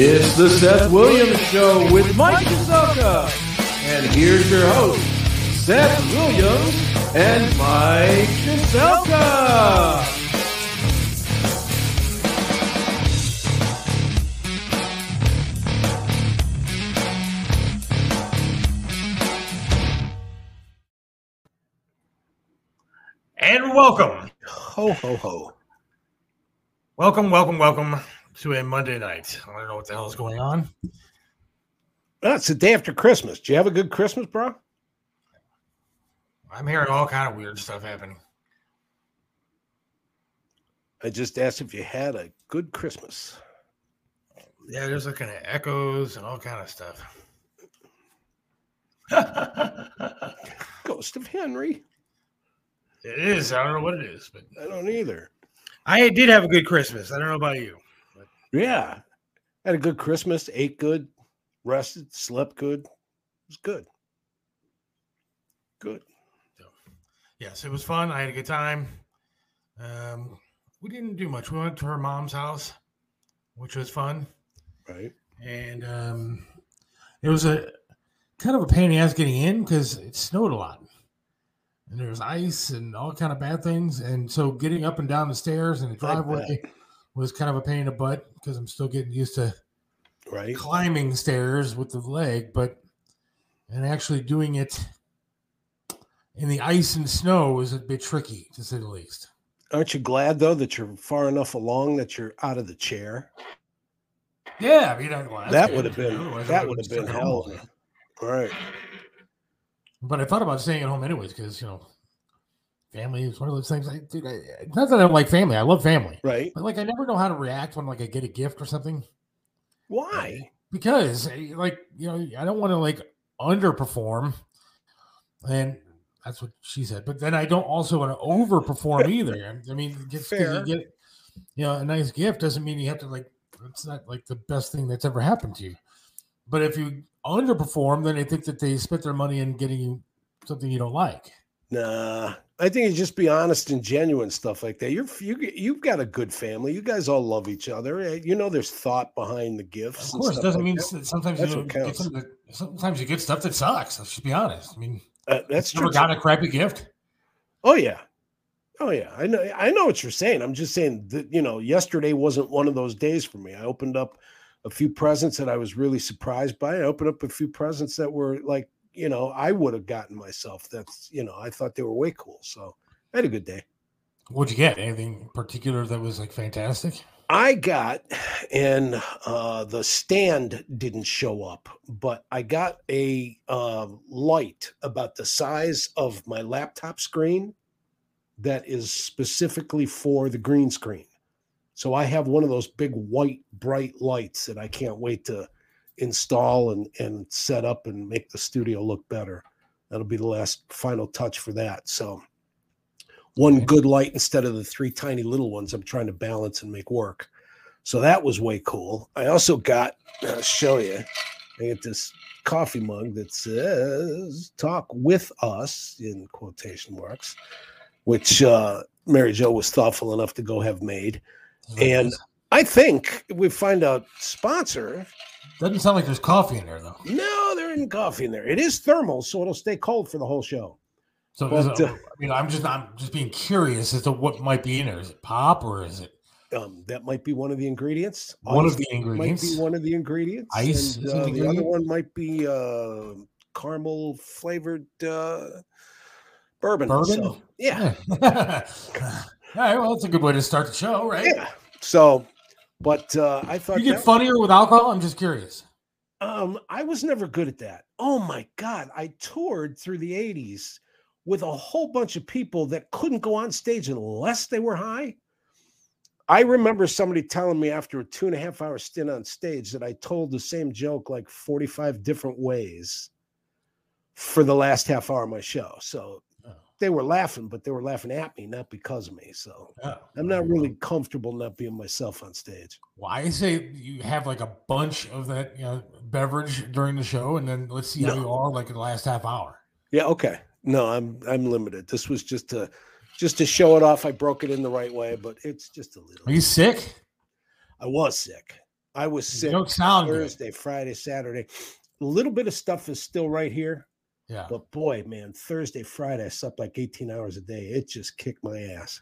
It's the Seth Williams Show with Mike Kazoka. And here's your host, Seth Williams and Mike Kazoka. And welcome, Ho ho ho. welcome, welcome, welcome to a Monday night. I don't know what the hell is going on. That's the day after Christmas. Do you have a good Christmas, bro? I'm hearing all kind of weird stuff happening. I just asked if you had a good Christmas. Yeah, there's looking at echoes and all kind of stuff. Ghost of Henry. it is. I don't know what it is, but I don't either. I did have a good Christmas. I don't know about you. Yeah. Had a good Christmas, ate good, rested, slept good. It was good. Good. Yes, it was fun. I had a good time. Um, we didn't do much. We went to her mom's house, which was fun. Right. and um, it was a kind of a pain in the ass getting in because it snowed a lot, and there was ice and all kind of bad things, and so getting up and down the stairs and the driveway was kind of a pain in the butt because I'm still getting used to Right. climbing stairs with the leg, but and actually doing it in the ice and snow was a bit tricky to say the least. Aren't you glad though that you're far enough along that you're out of the chair? Yeah, I mean well, that would have been Otherwise that would've been hell. All right. But I thought about staying at home anyways because you know, family is one of those things. I, dude, I, not that I don't like family. I love family, Right. but like I never know how to react when like I get a gift or something Why? because eh, like you know I don't want to like underperform, and that's what she said. But then I don't also want to overperform either. I mean, just Fair. you get you know a nice gift doesn't mean you have to like. It's not like the best thing that's ever happened to you. But if you underperform, then I think that they spent their money in getting you something you don't like. Nah, I think you just be honest and genuine stuff like that. You're you you've got a good family. You guys all love each other. eh, You know, there's thought behind the gifts. Of course, it doesn't like mean that. sometimes That's you get that, sometimes you get stuff that sucks. Let's just be honest. I mean, Uh, that's never true. got a crappy gift. Oh yeah, oh yeah. I know. I know what you're saying. I'm just saying that you know, yesterday wasn't one of those days for me. I opened up a few presents that I was really surprised by. I opened up a few presents that were like, you know, I would have gotten myself. That's you know, I thought they were way cool. So I had a good day. What'd you get? Anything particular that was like fantastic? I got, and uh, the stand didn't show up, but I got a uh, light about the size of my laptop screen that is specifically for the green screen. So I have one of those big white bright lights that I can't wait to install and, and set up and make the studio look better. That'll be the last final touch for that. So one good light instead of the three tiny little ones I'm trying to balance and make work. So that was way cool. I also got, I'll show you, I get this coffee mug that says talk with us in quotation marks, which uh, Mary Jo was thoughtful enough to go have made. And I think if we find a sponsor, doesn't sound like there's coffee in there though. no, there isn't coffee in there. It is thermal, so it'll stay cold for the whole show. So But, it, uh, I mean, I'm just I'm just being curious as to what might be in there. Is it pop or is it Um, that might be one of the ingredients. one Ice of the might ingredients? be one of the ingredients. Ice and, uh, the other one might be uh, caramel flavored uh, bourbon. Bourbon? So, yeah, All right, well, that's a good way to start the show, right? yeah. So, but uh, I thought You get funnier with alcohol. I'm just curious. Um, I was never good at that. Oh my god, I toured through the 80s with a whole bunch of people that couldn't go on stage unless they were high. I remember somebody telling me after a two and a half hour stint on stage that I told the same joke like 45 different ways for the last half hour of my show. So. They were laughing, but they were laughing at me, not because of me. So Oh, I'm not really comfortable not being myself on stage. Well, I say you have like a bunch of that you know, beverage during the show, and then let's see how you are like in the last half hour. Yeah, okay. No, I'm I'm limited. This was just to just to show it off. I broke it in the right way, but it's just a little. Are you sick? I was sick. I was You sick don't sound good. Thursday, Friday, Saturday. A little bit of stuff is still right here, Yeah. but boy, man, Thursday, Friday, I slept like 18 hours a day. It just kicked my ass.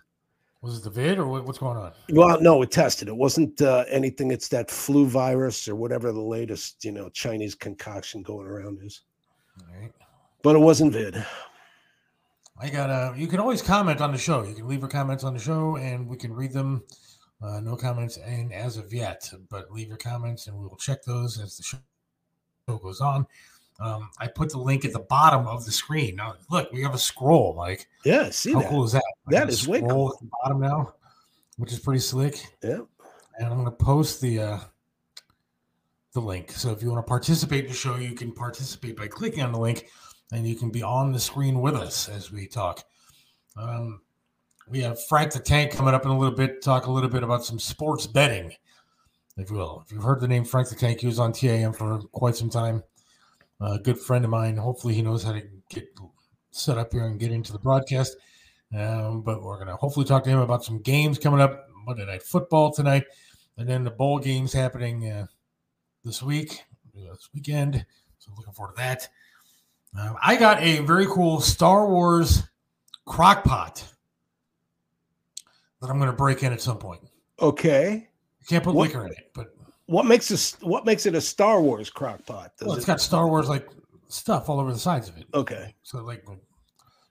Was it the vid or what, what's going on? Well, no, it tested. It wasn't uh, anything. It's that flu virus or whatever the latest, you know, Chinese concoction going around is. All right. But it wasn't vid. I got uh you can always comment on the show. You can leave your comments on the show and we can read them. Uh, no comments and as of yet, but leave your comments and we will check those as the show goes on. Um, I put the link at the bottom of the screen. Now, look, we have a scroll. Like, Yeah, see how that? cool is that? That is way scroll at the bottom now, which is pretty slick. Yeah. And I'm going to post the uh, the link. So if you want to participate in the show, you can participate by clicking on the link, and you can be on the screen with us as we talk. Um, we have Frank the Tank coming up in a little bit. Talk a little bit about some sports betting, if you will. If you've heard the name Frank the Tank, he was on TAM for quite some time. A good friend of mine. Hopefully, he knows how to get set up here and get into the broadcast. Um, but we're gonna hopefully talk to him about some games coming up. Monday Night Football tonight, and then the bowl games happening uh, this week, uh, this weekend. So looking forward to that. Um, I got a very cool Star Wars crock pot that I'm going to break in at some point. Okay. You can't put What- liquor in it, but What makes this what makes it a Star Wars crock pot? Does well, it's it- got Star Wars like stuff all over the sides of it. okay. So like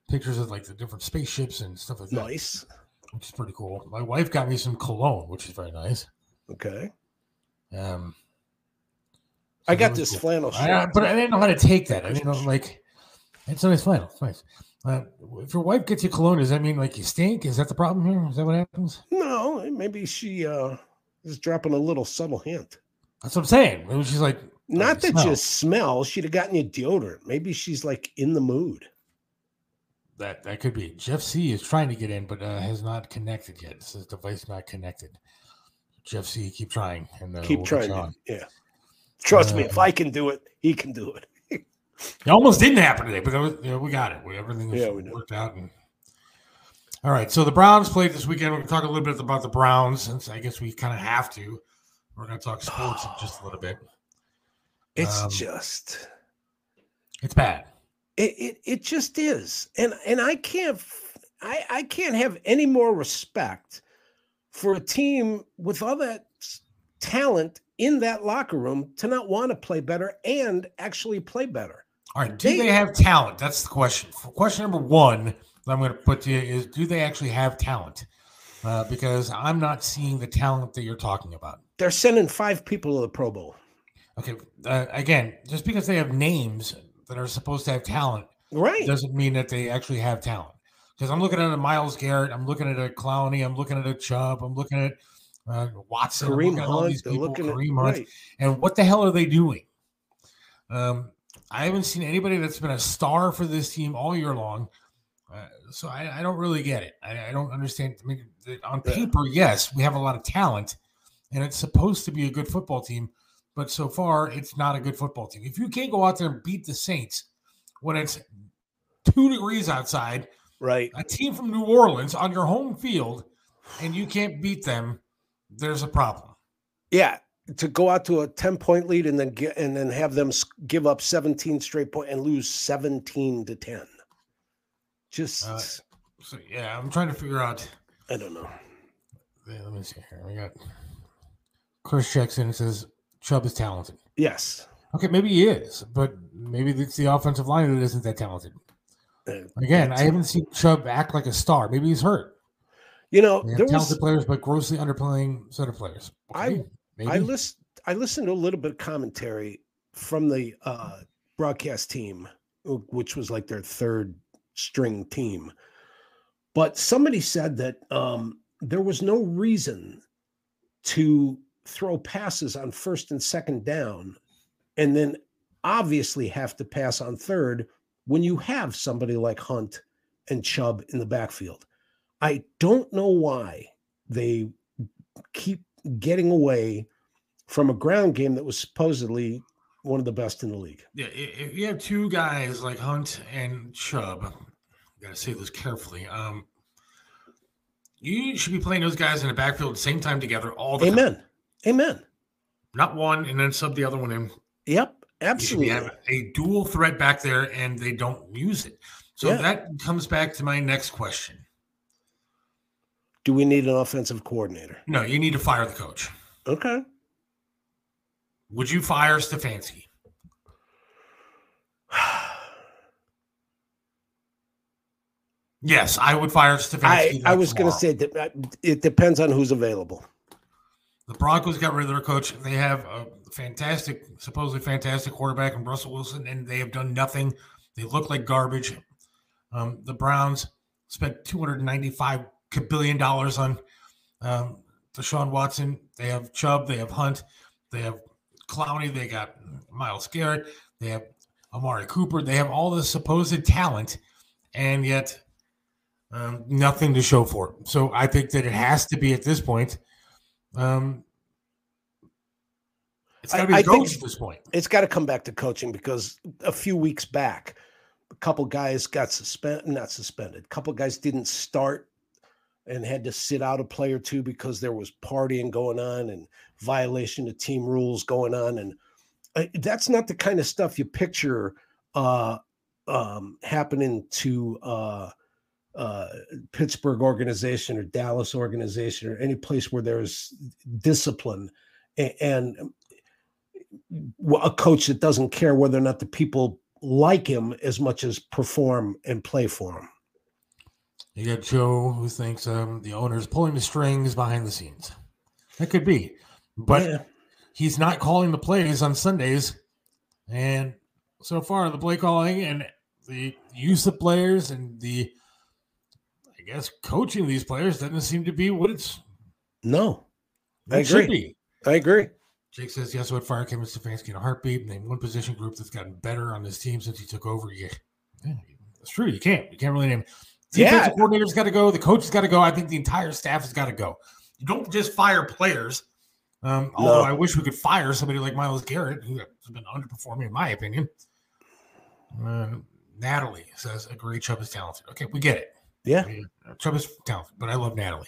pictures of like the different spaceships and stuff like that, Nice. which is pretty cool. My wife got me some cologne, which is very nice. Okay. Um, I got this cool. flannel I, shirt. but I didn't know how to take that. I didn't know like it's a nice flannel. It's nice. Uh, if your wife gets you cologne, does that mean like you stink? Is that the problem here? Is that what happens? No, maybe she uh is dropping a little subtle hint. That's what I'm saying. Maybe she's like, Not that smell. you smell, she'd have gotten you deodorant. Maybe she's like in the mood. that. That could be. Jeff C is trying to get in, but uh, has not connected yet. It says device not connected. Jeff C, keep trying and uh, Keep we'll trying. to-. Yeah. Trust me, if Uh, I can do it, he can do it. It almost didn't happen today, but was, you know, we got it. We, everything was Yeah, we worked out. And all right, so the Browns played this weekend. We're going to talk a little bit about the Browns, since I guess we kind of have to. We're going to talk sports in just a little bit. It's Um, just It's bad. it, it it just is. And and I can't I I can't have any more respect for a team with all that talent in that locker room to not want to play better and actually play better. All right, do they- they, have talent? That's the question. Question number one I'm going to put to you is: Do they actually have talent? Uh, because I'm not seeing the talent that you're talking about. They're sending five people to the Pro Bowl. Okay, uh, again, just because they have names that are supposed to have talent Right. doesn't mean that they actually have talent. Because I'm looking at a Myles Garrett, I'm looking at a Clowney, I'm looking at a Chubb, I'm looking at uh, Watson, Kareem looking at all these people, looking at Kareem Hunt, right. and what the hell are they doing? Um, I haven't seen anybody that's been a star for this team all year long. Uh, so I, I don't really get it. I, I don't understand. I mean, on Yeah. paper, yes, we have a lot of talent, and it's supposed to be a good football team. But so far, it's not a good football team. If you can't go out there and beat the Saints when it's two degrees outside, Right. a team from New Orleans on your home field, and you can't beat them, there's a problem. Yeah. To go out to a 10 point lead and then get and then have them give up 17 straight points point and lose 17 to 10. Just Uh, So yeah, I'm trying to figure out. I don't know. yeah, Let me see here. We got Chris checks in and says Chubb is talented. Yes. Okay, maybe he is, but maybe it's the offensive line that isn't that talented. Uh, Again, I haven't seen Chubb act like a star. Maybe he's hurt. You know, have there talented was players, but grossly underplaying set of players. I- maybe. I list I listened to a little bit of commentary from the uh, broadcast team, which was like their third string team. But somebody said that um, there was no reason to throw passes on first and second down, and then obviously have to pass on third when you have somebody like Hunt and Chubb in the backfield. I don't know why they keep getting away from a ground game that was supposedly one of the best in the league. Yeah, if you have two guys like Hunt and Chubb, got to say this carefully. Um, you should be playing those guys in the backfield at the same time together all the time. Amen. Amen. not one, and then sub the other one in. Yep, You absolutely. have a dual threat back there, and they don't use it. So Yeah. that comes back to my next question. Do we need an offensive coordinator? No, you need to fire the coach. Okay. Would you fire Stefanski? Yes, I would fire Stefanski. I, I was going to say that uh, it depends on who's available. the Broncos got rid of their coach. They have a fantastic, supposedly fantastic quarterback in Russell Wilson, and they have done nothing. They look like garbage. Um, the Browns spent two hundred ninety-five billion dollars on um, Deshaun Watson. They have Chubb. They have Hunt. They have Clowney. They got Myles Garrett. They have Amari Cooper. They have all the supposed talent, and yet um, nothing to show for it. So I think that it has to be at this point. Um, it's got to be I- I coach at this point. It's got to come back to coaching because a few weeks back, a couple guys got suspended, not suspended. A couple guys didn't start and had to sit out a play or two because there was partying going on and violation of team rules going on. And uh, that's not the kind of stuff you picture uh, um, happening to uh, uh, Pittsburgh organization or Dallas organization or any place where there's discipline a- and a coach that doesn't care whether or not the people like him as much as perform and play for him. You got Joe who thinks um, the owner's pulling the strings behind the scenes. That could be, but Yeah. he's not calling the plays on Sundays. And so far, the play calling and the use of players and the, I guess, coaching these players doesn't seem to be what it's no, I agree. I agree. Jake says, yes, would fire Kevin Stefanski in a heartbeat. Name one position group that's gotten better on this team since he took over. Yeah, yeah, it's true. You can't. You can't really name. Yeah. Defensive coordinator's got to go. The coach has got to go. I think the entire staff has got to go. You don't just fire players. Um, although I wish we could fire somebody like Myles Garrett, who has been underperforming, in my opinion. Uh, Natalie says, agree, Chubb is talented. Okay, we get it. Yeah. Chubb is talented, but I love Natalie.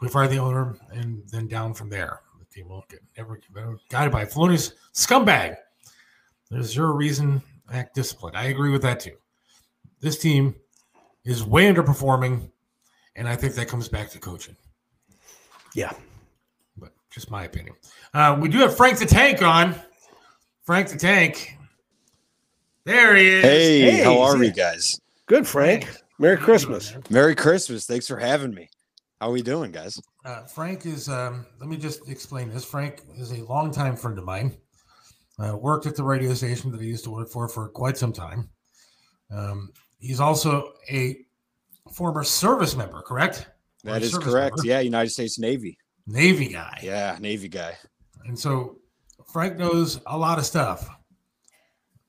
We fire the owner and then down from there. The team will get never guided by Filoni's scumbag. There's zero reason act disciplined. I agree with that too. This team is way underperforming, and I think that comes back to coaching. Yeah. But just my opinion. Uh, we do have Frank the Tank on. Frank the Tank. There he is. Hey, Hey, how are yeah. we guys? Good, Frank. Merry Christmas. Merry Christmas. Thanks for having me. How are we doing, guys? Uh, Frank is, um, let me just explain this. Frank is a longtime friend of mine. Uh, worked at the radio station that he used to work for for quite some time. Um, he's also a former service member, correct? Or That is correct. member. Yeah, United States Navy. Navy guy. Yeah, Navy guy. And so Frank knows a lot of stuff,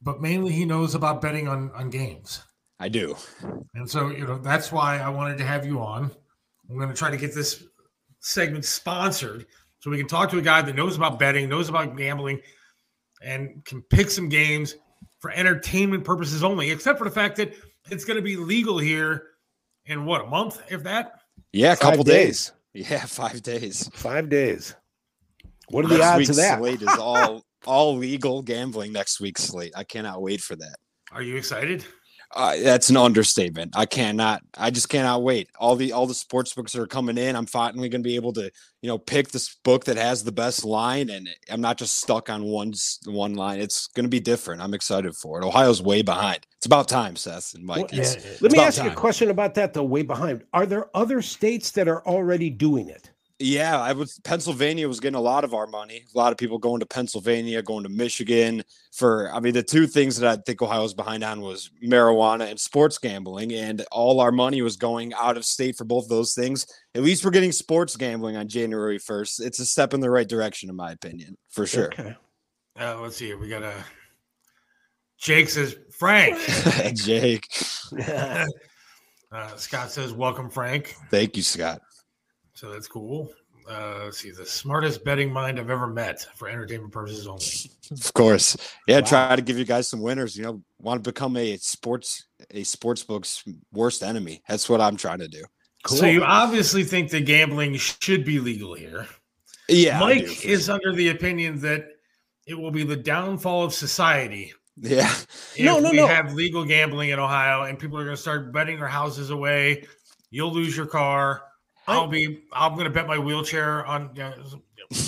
but mainly he knows about betting on, on games. I do. And so, you know, that's why I wanted to have you on. I'm going to try to get this segment sponsored so we can talk to a guy that knows about betting, knows about gambling, and can pick some games for entertainment purposes only, except for the fact that it's going to be legal here in what, a month, if that? Yeah, a Five couple days. days. Yeah, five days. Five days. What are the Next odds week's of that? slate is all all legal gambling. Next week's slate. I cannot wait for that. Are you excited? Uh, that's an understatement. I cannot. I just cannot wait. All the all the sports books that are coming in. I'm finally going to be able to, you know, pick this book that has the best line, and I'm not just stuck on one one line. It's going to be different. I'm excited for it. Ohio's way behind. It's about time, Seth and Mike. Well, It's- yeah, Let me ask you a question about that, though, way behind. Are there other states that are already doing it? Yeah, I was Pennsylvania was getting a lot of our money. A lot of people going to Pennsylvania, going to Michigan for I mean the two things that I think Ohio was behind on was marijuana and sports gambling and all our money was going out of state for both those things. At least we're getting sports gambling on January 1st. It's a step in the right direction in my opinion, for sure. Okay. Uh, let's see. We got a. Jake says, Frank. Jake, uh, Scott says, welcome, Frank. thank you Scott. So that's cool. Uh, let's see. The smartest betting mind I've ever met for entertainment purposes only. Of course. Yeah, Wow. try to give you guys some winners, you know, want to become a sports a sports book's worst enemy. That's what I'm trying to do. Cool. So you obviously think that gambling should be legal here. Yeah. Mike is sure. under the opinion that it will be the downfall of society. Yeah. If No, no, we no. have legal gambling in Ohio and people are going to start betting their houses away. You'll lose your car. I- I'll be. I'm going to bet my wheelchair on you know,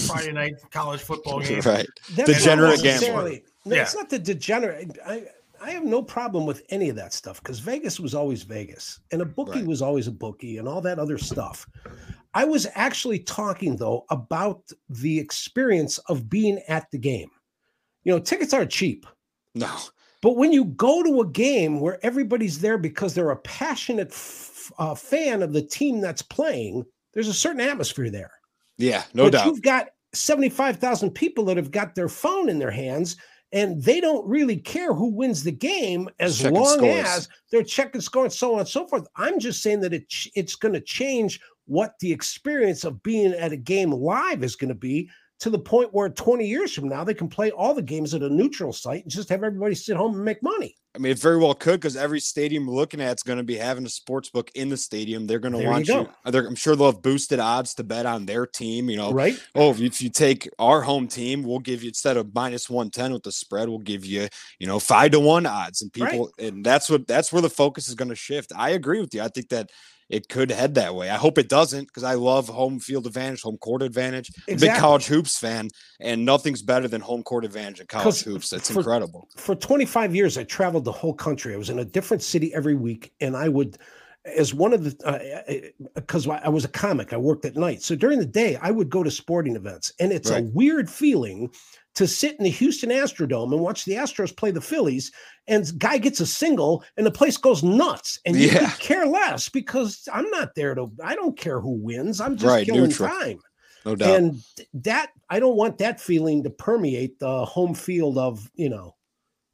Friday night college football game. Right. That's not Degenerate gambler. necessarily- No, it's not the degenerate. I, I have no problem with any of that stuff because Vegas was always Vegas and a bookie Right. was always a bookie and all that other stuff. I was actually talking though about the experience of being at the game. You know, tickets aren't cheap. No. But when you go to a game where everybody's there because they're a passionate f- uh, fan of the team that's playing, there's a certain atmosphere there. Yeah, no but doubt. you've got 75,000 people that have got their phone in their hands and they don't really care who wins the game as Checking long scores. as they're checking score and so on and so forth. I'm just saying that it it's going to change what the experience of being at a game live is going to be to the point where 20 years from now they can play all the games at a neutral site and just have everybody sit home and make money. I mean, it very well could because every stadium we're looking at is going to be having a sports book in the stadium. They're going to There you go. uh, I'm sure they'll have boosted odds to bet on their team. You know, Right? oh, if you, if you take our home team, we'll give you instead of minus one ten with the spread, we'll give you you know five to one odds, and Right. people, and that's what that's where the focus is going to shift. I agree with you. I think that it could head that way. I hope it doesn't because I love home field advantage, home court advantage. I'm Big college hoops fan, and nothing's better than home court advantage in college hoops. It's for- incredible. for 25 years i traveled the whole country i was in a different city every week and i would as one of the uh, uh, because I was a comic i worked at night so during the day i would go to sporting events and it's Right. a weird feeling to sit in the houston astrodome and watch the astros play the phillies and guy gets a single and the place goes nuts and you Yeah. care less because i'm not there to i don't care who wins i'm just Right, killing neutral. time No doubt. and that I don't want that feeling to permeate the home field of you know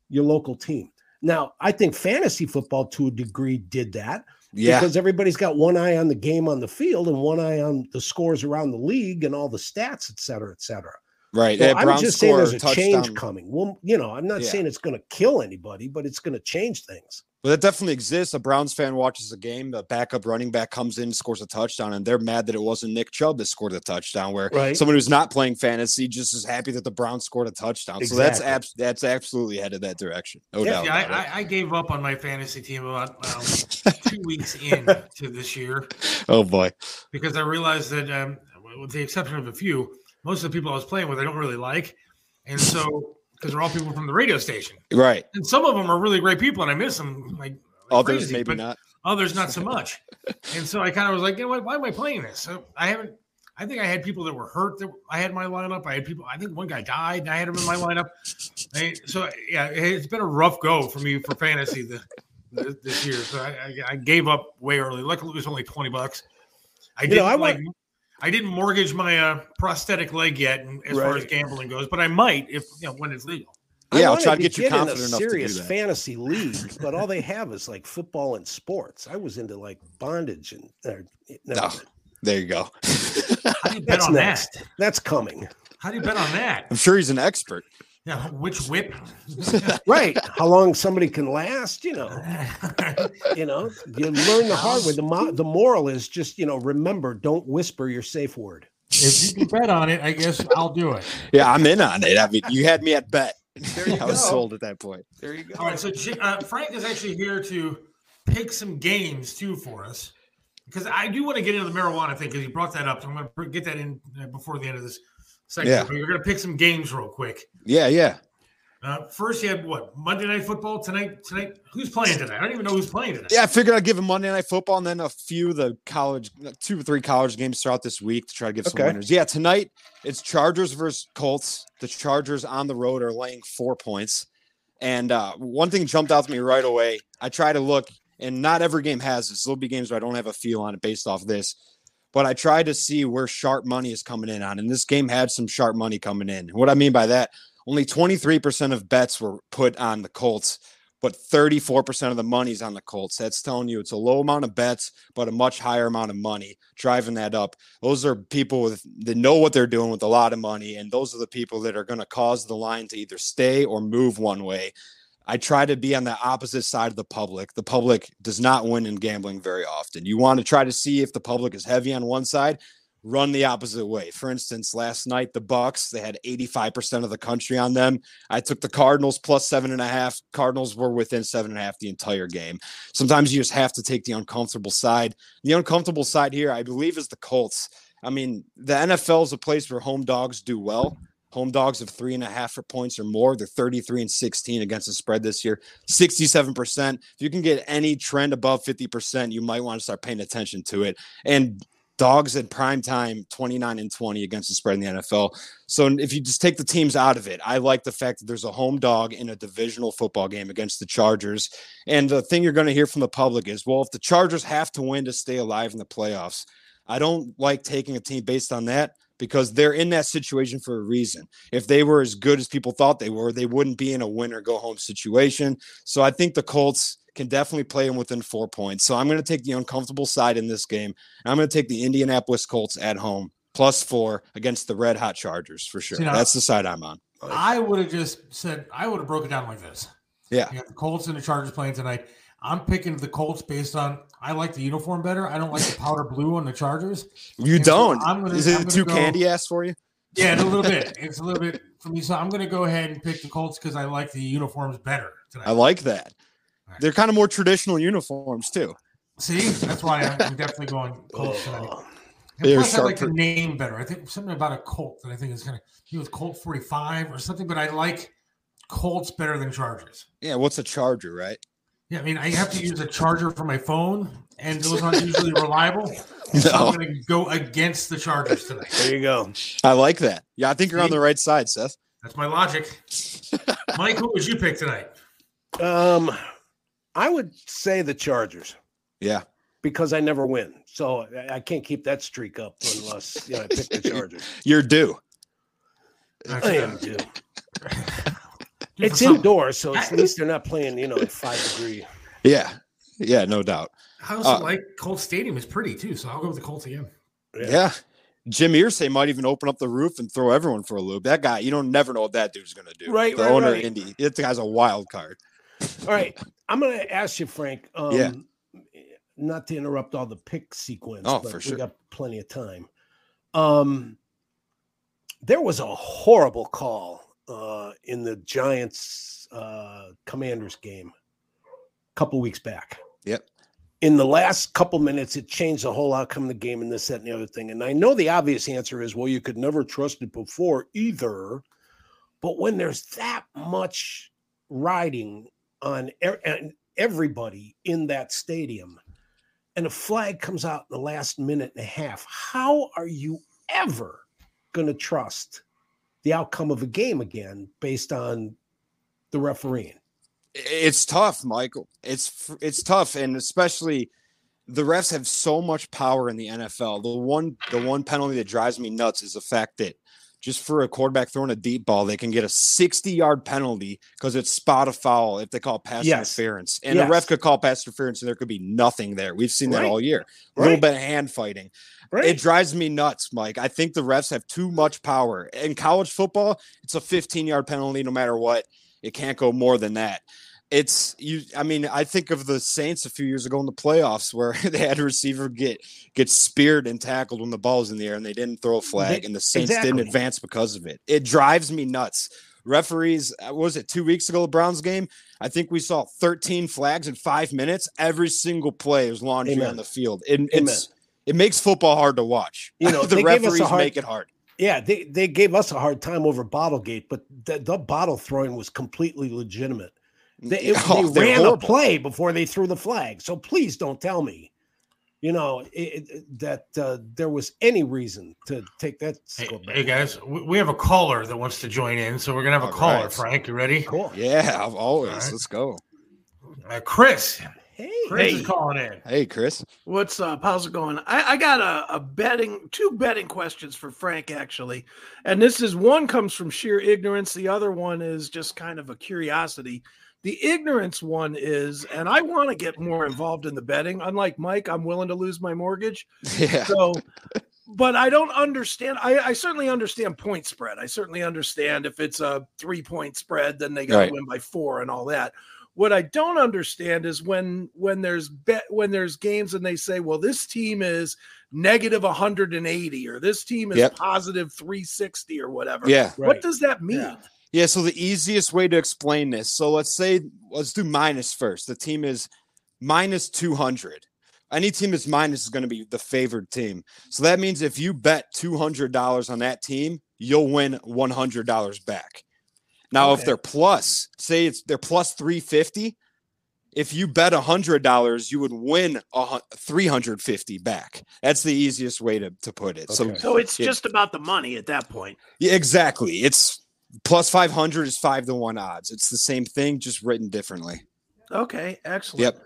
your local team. Now, I think fantasy football to a degree did that yeah. because everybody's got one eye on the game on the field and one eye on the scores around the league and all the stats, et cetera, et cetera. Right. So Yeah, I'm Browns just saying there's a score change coming. Well, you know, I'm not Yeah. saying it's going to kill anybody, but it's going to change things. But that definitely exists. A Browns fan watches a game, the backup running back comes in, scores a touchdown, and they're mad that it wasn't Nick Chubb that scored the touchdown. Where Right. someone who's not playing fantasy just is happy that the Browns scored a touchdown. So that's Exactly. abs- that's absolutely headed that direction. No Yeah, doubt. Yeah. I, I, I gave up on my fantasy team about um, two weeks in to this year oh boy. because I realized that, um, with the exception of a few, most of the people I was playing with I don't really like, and so because they're all people from the radio station, Right. and some of them are really great people, and I miss them like, like Others crazy, maybe not. others not so much. and so I kind of was like, you know what? Why am I playing this? So I haven't. I think I had people that were hurt that I had my lineup. I had people. I think one guy died, and I had him in my lineup. And so yeah, it's been a rough go for me for fantasy the, the, this year. So I, I, I gave up way early. Luckily, it was only twenty bucks. I didn't know, I like. went- I didn't mortgage my uh, prosthetic leg yet, and as far as gambling goes, but I might if you know when it's legal. Yeah, I'll try to get you in confident a enough to do that. serious that. fantasy league, but all they have is like football and sports. I was into like bondage and uh, never No. mind. There you go. How do you bet That's on next. that? That's coming. How do you bet on that? I'm sure he's an expert. Yeah, which whip? Right. How long somebody can last, you know. You know, you learn the hard way. The mo- the moral is just, you know, remember, don't whisper your safe word. if you can bet on it, I guess I'll do it. Yeah, I'm in on it. I mean, you had me at bet. There you I was go. sold at that point. There you go. All right, so uh, Frank is actually here to pick some games too for us because I do want to get into the marijuana thing because you brought that up. So I'm going to get that in uh, before the end of this segment. Yeah. But We're going to pick some games real quick. Yeah, yeah. Uh, first, you had what Monday Night Football tonight. Tonight, who's playing tonight? I don't even know who's playing tonight. Yeah, I figured I'd give him Monday Night Football and then a few of the college, two or three college games throughout this week to try to give some winners. Yeah, tonight it's Chargers versus Colts. The Chargers on the road are laying four points. And uh, one thing jumped out to me right away. I try to look, and not every game has this. There'll be games where I don't have a feel on it based off this. But I tried to see where sharp money is coming in on. And this game had some sharp money coming in. What I mean by that, only 23% of bets were put on the Colts but 34% of the money's on the Colts. That's telling you it's a low amount of bets, but a much higher amount of money driving that up. Those are people with that know what they're doing with a lot of money, and those are the people that are going to cause the line to either stay or move one way. I try to be on the opposite side of the public. The public does not win in gambling very often. You want to try to see if the public is heavy on one side. run the opposite way. For instance, last night the Bucks they had 85% of the country on them. I took the Cardinals plus seven and a half. Cardinals were within seven and a half the entire game. Sometimes you just have to take the uncomfortable side. The uncomfortable side here, I believe, is the Colts. I mean, the NFL is a place where home dogs do well. Home dogs of three and a half for points or more. They're 33 and 16 against the spread this year, 67%. If you can get any trend above 50%, you might want to start paying attention to it. And dogs in prime time 29 and 20 against the spread in the NFL. So if you just take the teams out of it, I like the fact that there's a home dog in a divisional football game against the Chargers. And the thing you're going to hear from the public is, well, if the Chargers have to win to stay alive in the playoffs, I don't like taking a team based on that because they're in that situation for a reason. If they were as good as people thought they were, they wouldn't be in a win or go home situation. So I think the Colts can definitely play them within four points. So I'm going to take the uncomfortable side in this game. I'm going to take the Indianapolis Colts at home plus four against the Red Hot Chargers for sure. See, now, That's the side I'm on. I would have just said I would have broken down like this. Yeah, you the Colts and the Chargers playing tonight. I'm picking the Colts based on I like the uniform better. I don't like the powder blue on the Chargers. You and don't. So gonna, Is it too go, candy ass for you? Yeah, a little bit. It's a little bit for me. So I'm going to go ahead and pick the Colts because I like the uniforms better tonight. I like that. Right. They're kind of more traditional uniforms too. See, that's why I'm, I'm definitely going Colts tonight. And plus, I like the name better. I think something about a Colt that I think is going to. He was Colt 45 or something, but I like Colts better than Chargers. Yeah, what's a Charger, right? Yeah, I mean, I have to use a charger for my phone, and those aren't usually reliable. No. So I'm going to go against the Chargers tonight. There you go. I like that. Yeah, I think you're on the right side, Seth. That's my logic. Mike, who would you pick tonight? Um, I would say the Chargers. Yeah, because I never win, so I can't keep that streak up unless you know, I pick the Chargers. you're due. I am due. It's indoors, so at least they're not playing, you know, at five degree. Yeah, yeah, no doubt. I also uh, like Colts Stadium is pretty too, so I'll go with the Colts again. Yeah. yeah. Jim Irsay might even open up the roof and throw everyone for a loop. That guy, you don't never know what that dude's going to do. Right, the right, owner right. Indy. That guy's a wild card. All right, I'm going to ask you, Frank. Um, yeah. Not to interrupt all the pick sequence, oh, but for sure. we got plenty of time. Um, there was a horrible call uh, in the Giants uh, Commanders game a couple weeks back. Yep. In the last couple minutes, it changed the whole outcome of the game and this, that, and the other thing. And I know the obvious answer is, well, you could never trust it before either. But when there's that much riding on er- everybody in that stadium, and a flag comes out in the last minute and a half, how are you ever going to trust the outcome of a game again based on the refereeing. It's tough, Michael. It's it's tough, and especially the refs have so much power in the NFL. The one the one penalty that drives me nuts is the fact that just for a quarterback throwing a deep ball, they can get a 60 yard penalty because it's spot a foul if they call pass yes. interference. And yes. a ref could call pass interference and there could be nothing there. We've seen that all year. A right. little bit of hand fighting. Right. It drives me nuts, Mike. I think the refs have too much power. In college football, it's a 15 yard penalty no matter what. It can't go more than that it's you i mean i think of the saints a few years ago in the playoffs where they had a receiver get get speared and tackled when the ball was in the air and they didn't throw a flag and the saints exactly. didn't advance because of it. It drives me nuts. Referees uh, was it two weeks ago the browns game? I think we saw 13 flags in five minutes. Every single play was laundry Amen. on the field. It, it's it makes football hard to watch. You know the referees hard, make it hard. Yeah, they, they gave us a hard time over Bottlegate, but the, the bottle throwing was completely legitimate. They, it, oh, they ran horrible. a play before they threw the flag. So please don't tell me, you know, it, it, that uh, there was any reason to take that. Hey, hey, guys, we have a caller that wants to join in, so we're gonna have All a caller. Right. Frank, you ready? Cool. Yeah, I've always. Right. Let's go. Uh, Chris. Hey, Chris hey. is calling in. Hey, Chris. What's up? How's it going? I, I got a, a betting, two betting questions for Frank, actually. And this is one comes from sheer ignorance. The other one is just kind of a curiosity. The ignorance one is, and I want to get more involved in the betting. Unlike Mike, I'm willing to lose my mortgage. Yeah. So, but I don't understand. I, I certainly understand point spread. I certainly understand if it's a three point spread, then they got to right. win by four and all that. What I don't understand is when when there's bet when there's games and they say, well, this team is negative 180 or this team is Yep. positive 360 or whatever. Yeah. What does that mean? Yeah. Yeah, so the easiest way to explain this. So let's say let's do minus first. The team is minus 200. Any team that's minus is going to be the favored team. So that means if you bet $200 on that team, you'll win $100 back. Now if they're plus, say it's they're plus 350, if you bet $100, you would win a hun- 350 back. That's the easiest way to, to put it. So Okay. So it's Yeah. just about the money at that point. yeah, exactly. It's plus 500 is 5 to 1 odds. It's the same thing just written differently. Okay, excellent. Yep.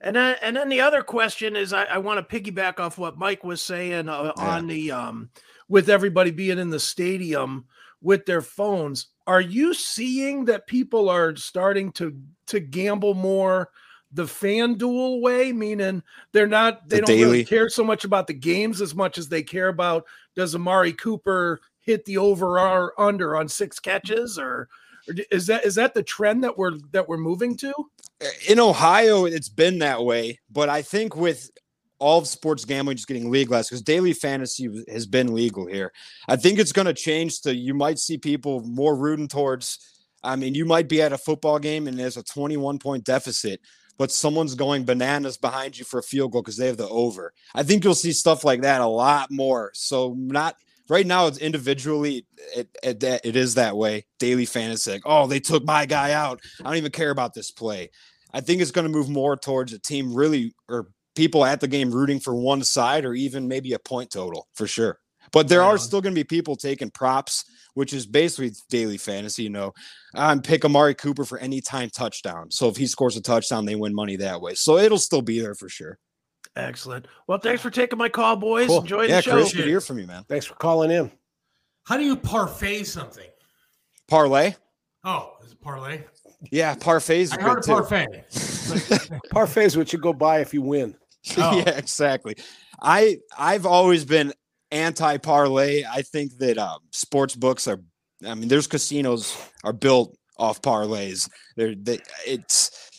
And then, and then the other question is, I, I want to piggyback off what Mike was saying uh, Yeah. on the um, with everybody being in the stadium with their phones. Are you seeing that people are starting to to gamble more the FanDuel way? Meaning they're not they The don't really care so much about the games as much as they care about does Amari Cooper hit the over or under on six catches or. or Is that is that the trend that we're that we're moving to? Uh, in Ohio, it's been that way, but I think with all of sports gambling just getting legalized, because daily fantasy has been legal here, I think it's going to change to you might see people more rooting towards. I mean, you might be at a football game and there's a 21 point deficit, but someone's going bananas behind you for a field goal because they have the over. I think you'll see stuff like that a lot more. So, not right now, it's individually, it, it, it is that way. Daily fantasy, like, oh, they took my guy out. I don't even care about this play. I think it's going to move more towards a team really or people at the game rooting for one side or even maybe a point total for sure. But there are still going to be people taking props, which is basically daily fantasy. You know, um, pick Amari Cooper for any time touchdown. So if he scores a touchdown, they win money that way. So it'll still be there for sure. Excellent. Well, thanks for taking my call, boys. Cool. Enjoy yeah, the show. Chris, good to hear from you, man. Thanks for calling in. How do you parfait something? Parlay, Oh, is it parlay? yeah, parfaits I are heard good too. parfait. Parfait is what you go buy if you win. Oh. yeah, exactly. I I've always been anti parlay. I think that um, sports books are. I mean, there's casinos are built off parlays. They're they, it's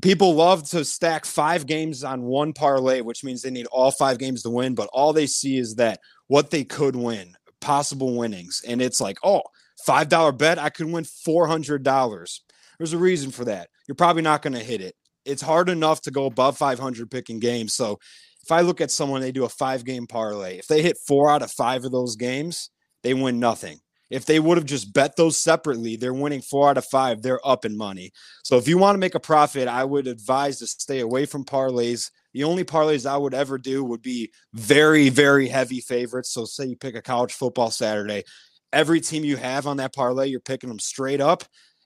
people love to stack five games on one parlay, which means they need all five games to win. But all they see is that what they could win, possible winnings, and it's like, oh, five dollar bet, I could win four hundred dollars. There's a reason for that. You're probably not going to hit it. It's hard enough to go above 500 picking games. So if I look at someone, they do a five game parlay. If they hit four out of five of those games, they win nothing. If they would have just bet those separately, they're winning four out of five. They're up in money. So if you want to make a profit, I would advise to stay away from parlays. The only parlays I would ever do would be very, very heavy favorites. So say you pick a college football Saturday, every team you have on that parlay, you're picking them straight up,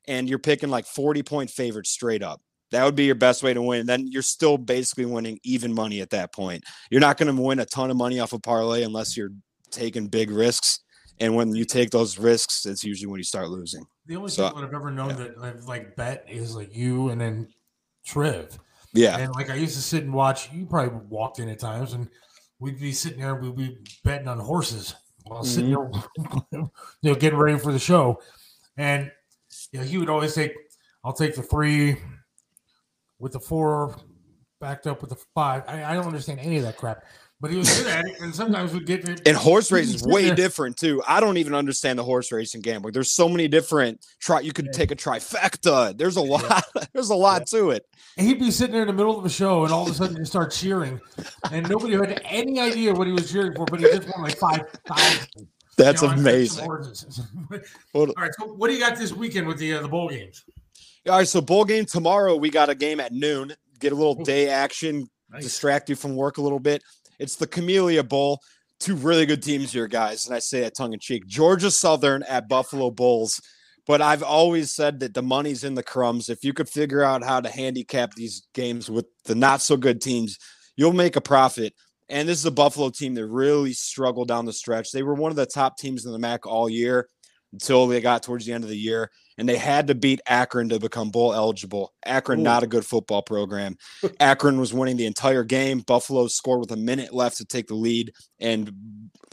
and you're picking like 40 point favorites straight up. That would be your best way to win. Then you're still basically winning even money at that point. You're not going to win a ton of money off a parlay unless you're taking big risks. And when you take those risks, it's usually when you start losing. The only So- people that I've ever known that I've like bet is like you and then Triv. Yeah. And like I used to sit and watch. You probably walked in at times, and we'd be sitting there. We'd be betting on horses while sitting mm-hmm. there, you know, getting ready for the show. And you know, he would always take, "I'll take the three with the four, backed up with the five. I, I don't understand any of that crap, but he was good at it. And sometimes we'd get it. And horse racing is way different too. I don't even understand the horse racing gambling. There's so many different try. You could take a trifecta. There's a lot. There's a lot to it. And he'd be sitting there in the middle of the show, and all of a sudden, just start cheering, and nobody had any idea what he was cheering for, but he just won like five thousand. That's You know, amazing. All right, so what do you got this weekend with the uh, the bowl games? All right, so bowl game tomorrow. We got a game at noon. Get a little day action, Nice. distract you from work a little bit. It's the Camellia Bowl. Two really good teams here, guys, and I say that tongue in cheek. Georgia Southern at Buffalo Bulls. But I've always said that the money's in the crumbs. If you could figure out how to handicap these games with the not so good teams, you'll make a profit. And this is a Buffalo team that really struggled down the stretch. They were one of the top teams in the MAC all year until they got towards the end of the year. And they had to beat Akron to become bowl eligible. Akron, Ooh. not a good football program. Akron was winning the entire game. Buffalo scored with a minute left to take the lead and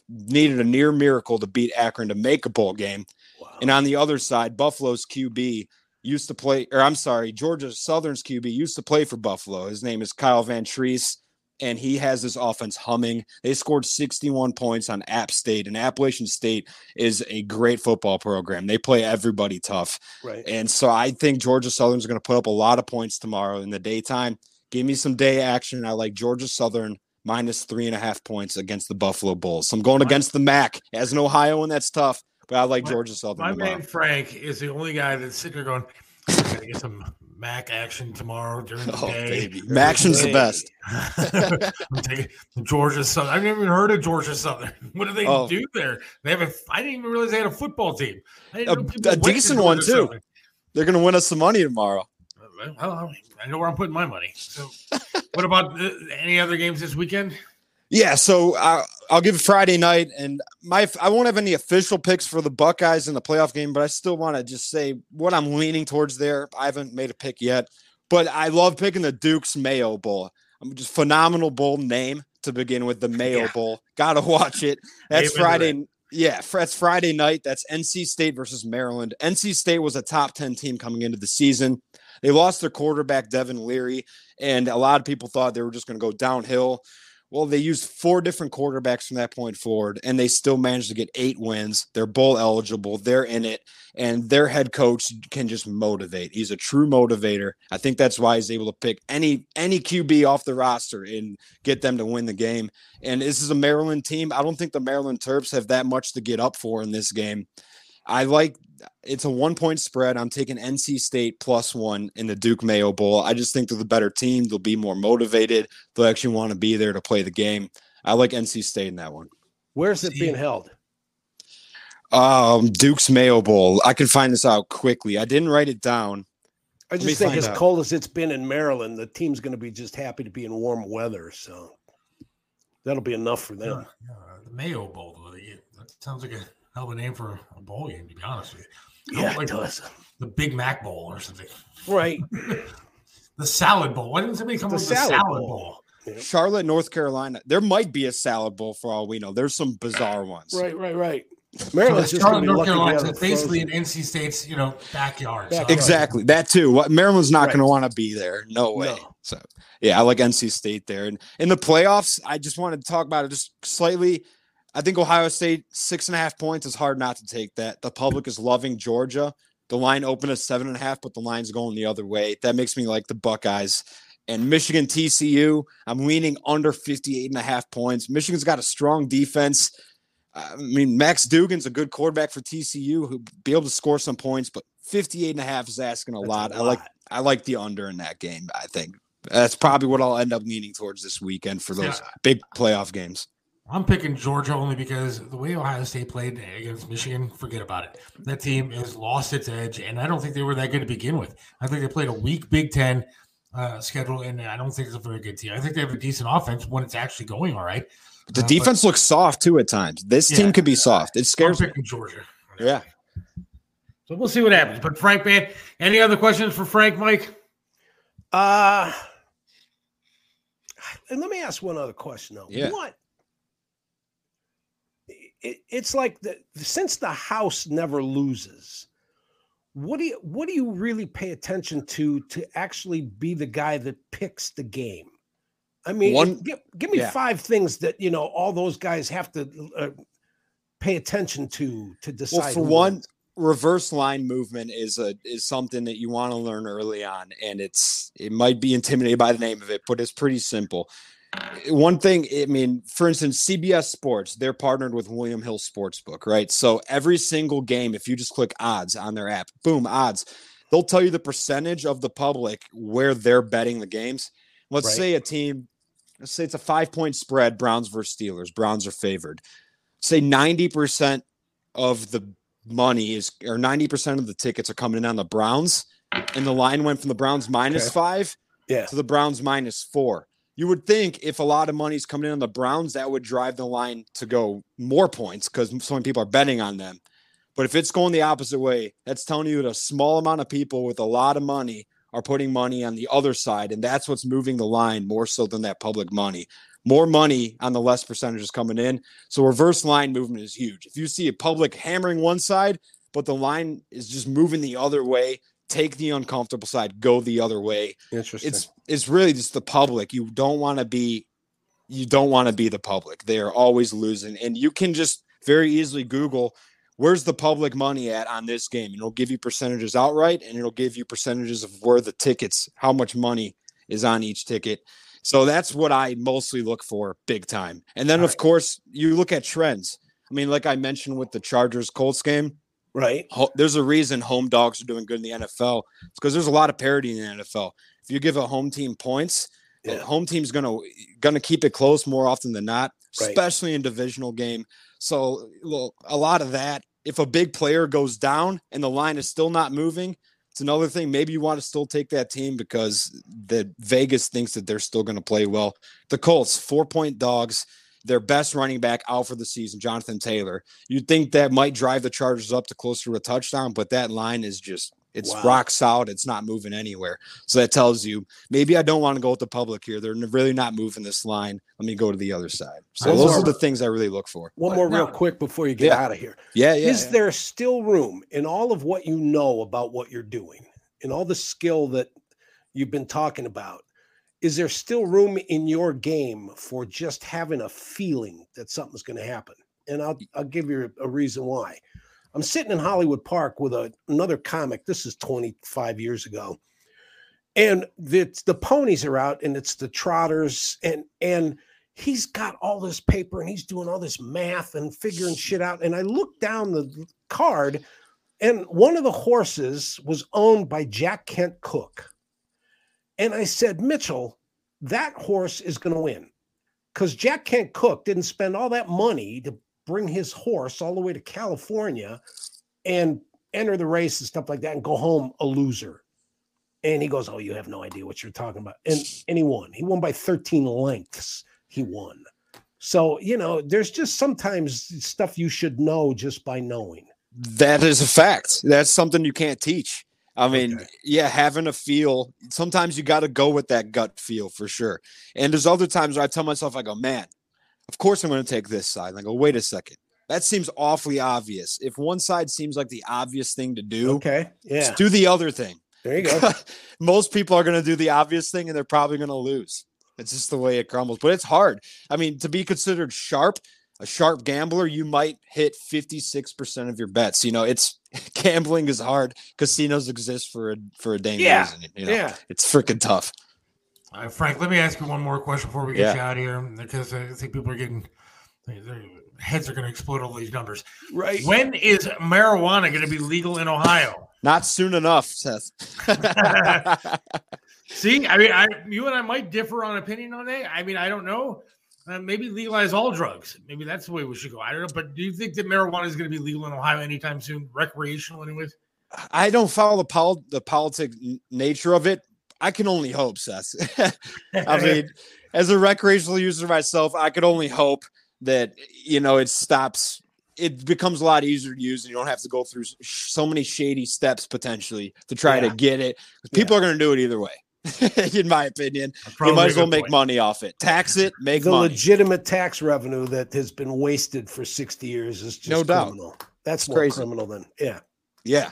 needed a near miracle to beat Akron to make a bowl game. Wow. And on the other side, Buffalo's QB used to play, or I'm sorry, Georgia Southern's QB used to play for Buffalo. His name is Kyle Vantrease, and he has this offense humming. They scored 61 points on App State, and Appalachian State is a great football program. They play everybody tough. Right. And so I think Georgia Southern's going to put up a lot of points tomorrow in the daytime. Give me some day action. I like Georgia Southern minus three and a half points against the Buffalo Bulls. So I'm going against the MAC as an Ohio, and that's tough. But I like My- Georgia Southern. My tomorrow. man Frank is the only guy that's sitting there going, "I gotta get some MAC action tomorrow during the Oh, day." baby. MACtion's the best. Georgia Southern. I've never even heard of Georgia Southern. What do they Oh. do there? They have a. I didn't even realize they had a football team. A- a decent one, too. Southern. They're going to win us some money tomorrow. Well, I know where I'm putting my money. So, what about uh, any other games this weekend? Yeah, so uh, I'll give Friday night, and my I won't have any official picks for the Buckeyes in the playoff game, but I still want to just say what I'm leaning towards there. I haven't made a pick yet, but I love picking the Duke's Mayo Bowl. I'm just phenomenal bowl name to begin with. The Mayo Yeah. Bowl, gotta watch it. That's Friday. Yeah, that's Friday night. That's NC State versus Maryland. NC State was a top 10 team coming into the season. They lost their quarterback, Devin Leary, and a lot of people thought they were just going to go downhill. Well, they used four different quarterbacks from that point forward, and they still managed to get eight wins. They're bowl eligible. They're in it, and their head coach can just motivate. He's a true motivator. I think that's why he's able to pick any any QB off the roster and get them to win the game. And this is a Maryland team. I don't think the Maryland Terps have that much to get up for in this game. I like it's a one point spread. I'm taking NC State plus one in the Duke Mayo Bowl. I just think they're the better team. They'll be more motivated. They'll actually want to be there to play the game. I like NC State in that one. Where's it being held? Um, Duke's Mayo Bowl. I can find this out quickly. I didn't write it down. I just think as out. cold as it's been in Maryland, the team's going to be just happy to be in warm weather. So that'll be enough for them. Yeah, the Mayo Bowl. though, yeah, That sounds like a hell of a name for a bowl game, to be honest with you. Yeah, like it does. the Big Mac Bowl or something. Right. The Salad Bowl. Why didn't somebody come The up with the Salad Salad Bowl. Bowl? Yeah. Charlotte, North Carolina. There might be a salad bowl for all we know. There's some bizarre ones. Right, right, right. Maryland's the just going Charlotte, to be North lucky Carolina. have So it it's basically in. NC State's, you know, backyard. So, Backyard. Exactly. That too. What Maryland's not going to want to be there. No way. No. So yeah, I like NC State there. And in the playoffs, I just wanted to talk about it just slightly. I think Ohio State six and a half points is hard not to take that. The public is loving Georgia. The line opened at seven and a half, but the line's going the other way. That makes me like the Buckeyes. And Michigan TCU, I'm leaning under 58 and a half points. Michigan's got a strong defense. I mean, Max Duggan's a good quarterback for TCU who'll be able to score some points, but 58 and a half is asking a That's lot. I like. I like the under in that game, I think. That's probably what I'll end up leaning towards this weekend for those Yeah. big playoff games. I'm picking Georgia only because the way Ohio State played against Michigan, forget about it. That team has lost its edge, and I don't think they were that good to begin with. I think they played a weak Big Ten uh, schedule, and I don't think it's a very good team. I think they have a decent offense when it's actually going all right. But the Uh, but- defense looks soft too at times. This Yeah. team could be soft. It I'm scares me. picking Georgia. Yeah. So we'll see what happens. But Frank, man, any other questions for Frank, Mike? Uh, and let me ask one other question though. Yeah. What? It, it's like the since the house never loses. What do you what do you really pay attention to to actually be the guy that picks the game? I mean, One- give, give me yeah. five things that you know all those guys have to uh, pay attention to to decide. Well, for one, wins. reverse line movement is a is something that you want to learn early on, and it's it might be intimidated by the name of it, but it's pretty simple. One thing, I mean, for instance, CBS Sports, they're partnered with William Hill Sportsbook, right? So every single game, if you just click odds on their app, boom, odds, they'll tell you the percentage of the public where they're betting the games. Let's Right. say a team, let's say it's a five point spread, Browns versus Steelers. Browns are favored. Say 90% of the money is, or 90% of the tickets are coming in on the Browns, and the line went from the Browns minus Okay. five yeah, to the Browns minus four. You would think if a lot of money's coming in on the Browns, that would drive the line to go more points because so many people are betting on them. But if it's going the opposite way, that's telling you that a small amount of people with a lot of money are putting money on the other side. And that's what's moving the line more so than that public money. More money on the less percentages coming in. So reverse line movement is huge. If you see a public hammering one side, but the line is just moving the other way, take the uncomfortable side, go the other way. Interesting. It's it's really just the public. You don't want to be you don't want to be the public. They are always losing. And you can just very easily Google where's the public money at on this game? And it'll give you percentages outright and it'll give you percentages of where the tickets, how much money is on each ticket. So that's what I mostly look for big time. And then, All of right. course, you look at trends. I mean, like I mentioned with the Chargers Colts game, right. there's a reason home dogs are doing good in the NFL. It's because there's a lot of parity in the NFL. If you give a home team points, the Yeah. home team's gonna gonna keep it close more often than not, Right. especially in divisional game. So well, a lot of that. If a big player goes down and the line is still not moving, it's another thing. Maybe you want to still take that team because the Vegas thinks that they're still going to play well. The Colts, four point dogs, their best running back out for the season, Jonathan Taylor. You'd think that might drive the Chargers up to closer to a touchdown, but that line is just it's Wow. rock solid. It's not moving anywhere. So that tells you maybe I don't want to go with the public here. They're really not moving this line. Let me go to the other side. So One those more- are the things I really look for. One But more real quick before you get Yeah. out of here. Yeah, yeah. Is yeah. there still room in all of what you know about what you're doing, in all the skill that you've been talking about? Is there still room in your game for just having a feeling that something's going to happen? And I'll I'll give you a reason why. I'm sitting in Hollywood Park with a, another comic. This is 25 years ago, and the the ponies are out, and it's the trotters, and and he's got all this paper, and he's doing all this math and figuring shit out. And I look down the card, and one of the horses was owned by Jack Kent Cooke, and I said, Mitchell, that horse is going to win because Jack Kent Cooke didn't spend all that money to bring his horse all the way to California and enter the race and stuff like that and go home a loser. And he goes, Oh, you have no idea what you're talking about. And and he won. He won by 13 lengths. He won. So, you know, there's just sometimes stuff you should know just by knowing. That is a fact. That's something you can't teach. I mean, Okay. yeah, having a feel. Sometimes you got to go with that gut feel for sure. And there's other times where I tell myself, I go, man, of course I'm going to take this side. And I go, wait a second. That seems awfully obvious. If one side seems like the obvious thing to do, Okay. Yeah. do the other thing. There you go. Most people are going to do the obvious thing and they're probably going to lose. It's just the way it crumbles. But it's hard. I mean, to be considered sharp, a sharp gambler, you might hit 56% of your bets. You know, it's gambling is hard. Casinos exist for a for a dang Yeah, reason. You know, Yeah. it's freaking tough. Uh, Frank, let me ask you one more question before we get Yeah. you out of here because I think people are getting their their heads are going to explode all these numbers. Right. When is marijuana going to be legal in Ohio? Not soon enough, Seth. See, I mean, I, you and I might differ on opinion on that. I mean, I don't know. Uh, maybe legalize all drugs. Maybe that's the way we should go. I don't know. But do you think that marijuana is going to be legal in Ohio anytime soon? Recreational, anyways? I don't follow the pol- the politic nature of it. I can only hope, Seth. I mean, as a recreational user myself, I could only hope that you know it stops. It becomes a lot easier to use, and you don't have to go through so many shady steps potentially to try Yeah. to get it. People are going to do it either way, in my opinion. You might as well make point. money off it. Tax it, make the money. legitimate tax revenue that has been wasted for 60 years is just No doubt. criminal. That's It's more crazy. criminal than yeah. yeah,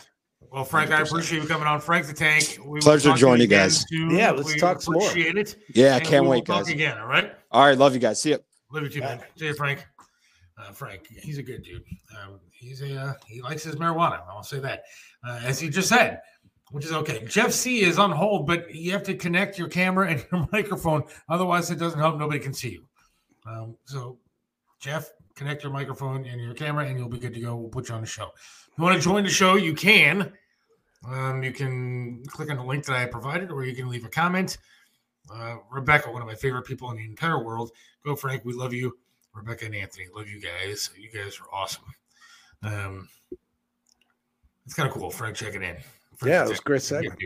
Well, Frank, I 100%. appreciate you coming on. Frank the Tank. We will Pleasure to joining you guys. soon. Yeah, let's We talk some more. Appreciate it. yeah. I And can't we will wait, talk guys. again. All right. All right, love you guys. See you. Love you too, man. See you, Frank. Uh, Frank, he's a good dude. Um, he's a uh, he likes his marijuana. I'll say that, uh, as he just said, which is okay. Jeff C is on hold, but you have to connect your camera and your microphone. Otherwise, it doesn't help. Nobody can see you. Um, so, Jeff, connect your microphone and your camera, and you'll be good to go. We'll put you on the show. If you want to join the show, you can. Um, you can click on the link that I provided, or you can leave a comment. Uh, Rebecca, one of my favorite people in the entire world. Go, Frank. We love you. Rebecca and Anthony, love you guys. You guys are awesome. Um, it's kind of cool. Frank checking in. Yeah, it was a great segment.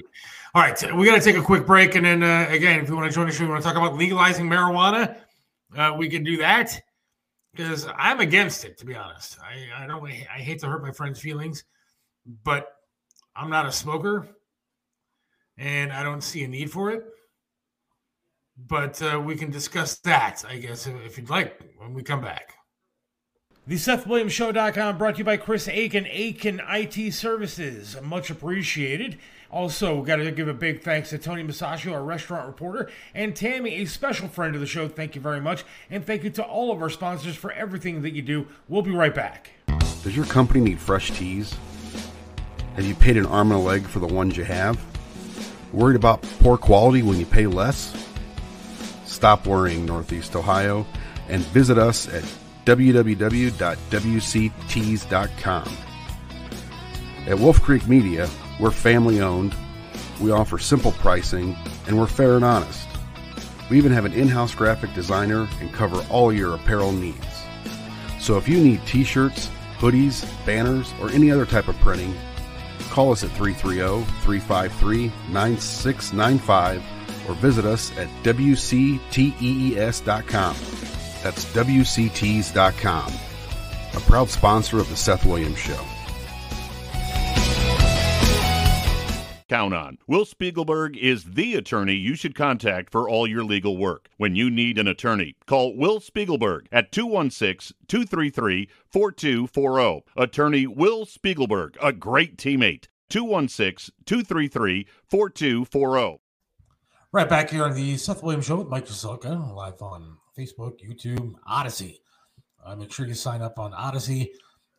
All right, so we got to take a quick break, and then uh, again, if you want to join us, we want to talk about legalizing marijuana, uh, we can do that because I'm against it. To be honest, I I don't I hate to hurt my friends' feelings, but I'm not a smoker, and I don't see a need for it. But uh, we can discuss that, I guess, if you'd like, when we come back. The SethWilliamsShow.com brought to you by Chris Aiken, Aiken IT Services. Much appreciated. Also, got to give a big thanks to Tony Masaccio, our restaurant reporter, and Tammy, a special friend of the show. Thank you very much. And thank you to all of our sponsors for everything that you do. We'll be right back. Does your company need fresh teas? Have you paid an arm and a leg for the ones you have? Worried about poor quality when you pay less? Stop worrying, Northeast Ohio, and visit us at www.wctees.com. At Wolf Creek Media, we're family owned, we offer simple pricing, and we're fair and honest. We even have an in house graphic designer and cover all your apparel needs. So if you need t shirts, hoodies, banners, or any other type of printing, call us at 330 353 9695 or visit us at WCTEES.com. That's WCTees.com, a proud sponsor of the Seth Williams Show. Count on. Will Spiegelberg is the attorney you should contact for all your legal work. When you need an attorney, call Will Spiegelberg at 216 233 4240. Attorney Will Spiegelberg, a great teammate. 216 233 4240. Right back here on the Seth Williams Show with Mike Jaselka, live on Facebook, YouTube, Odysee. Uh, make sure you sign up on Odysee.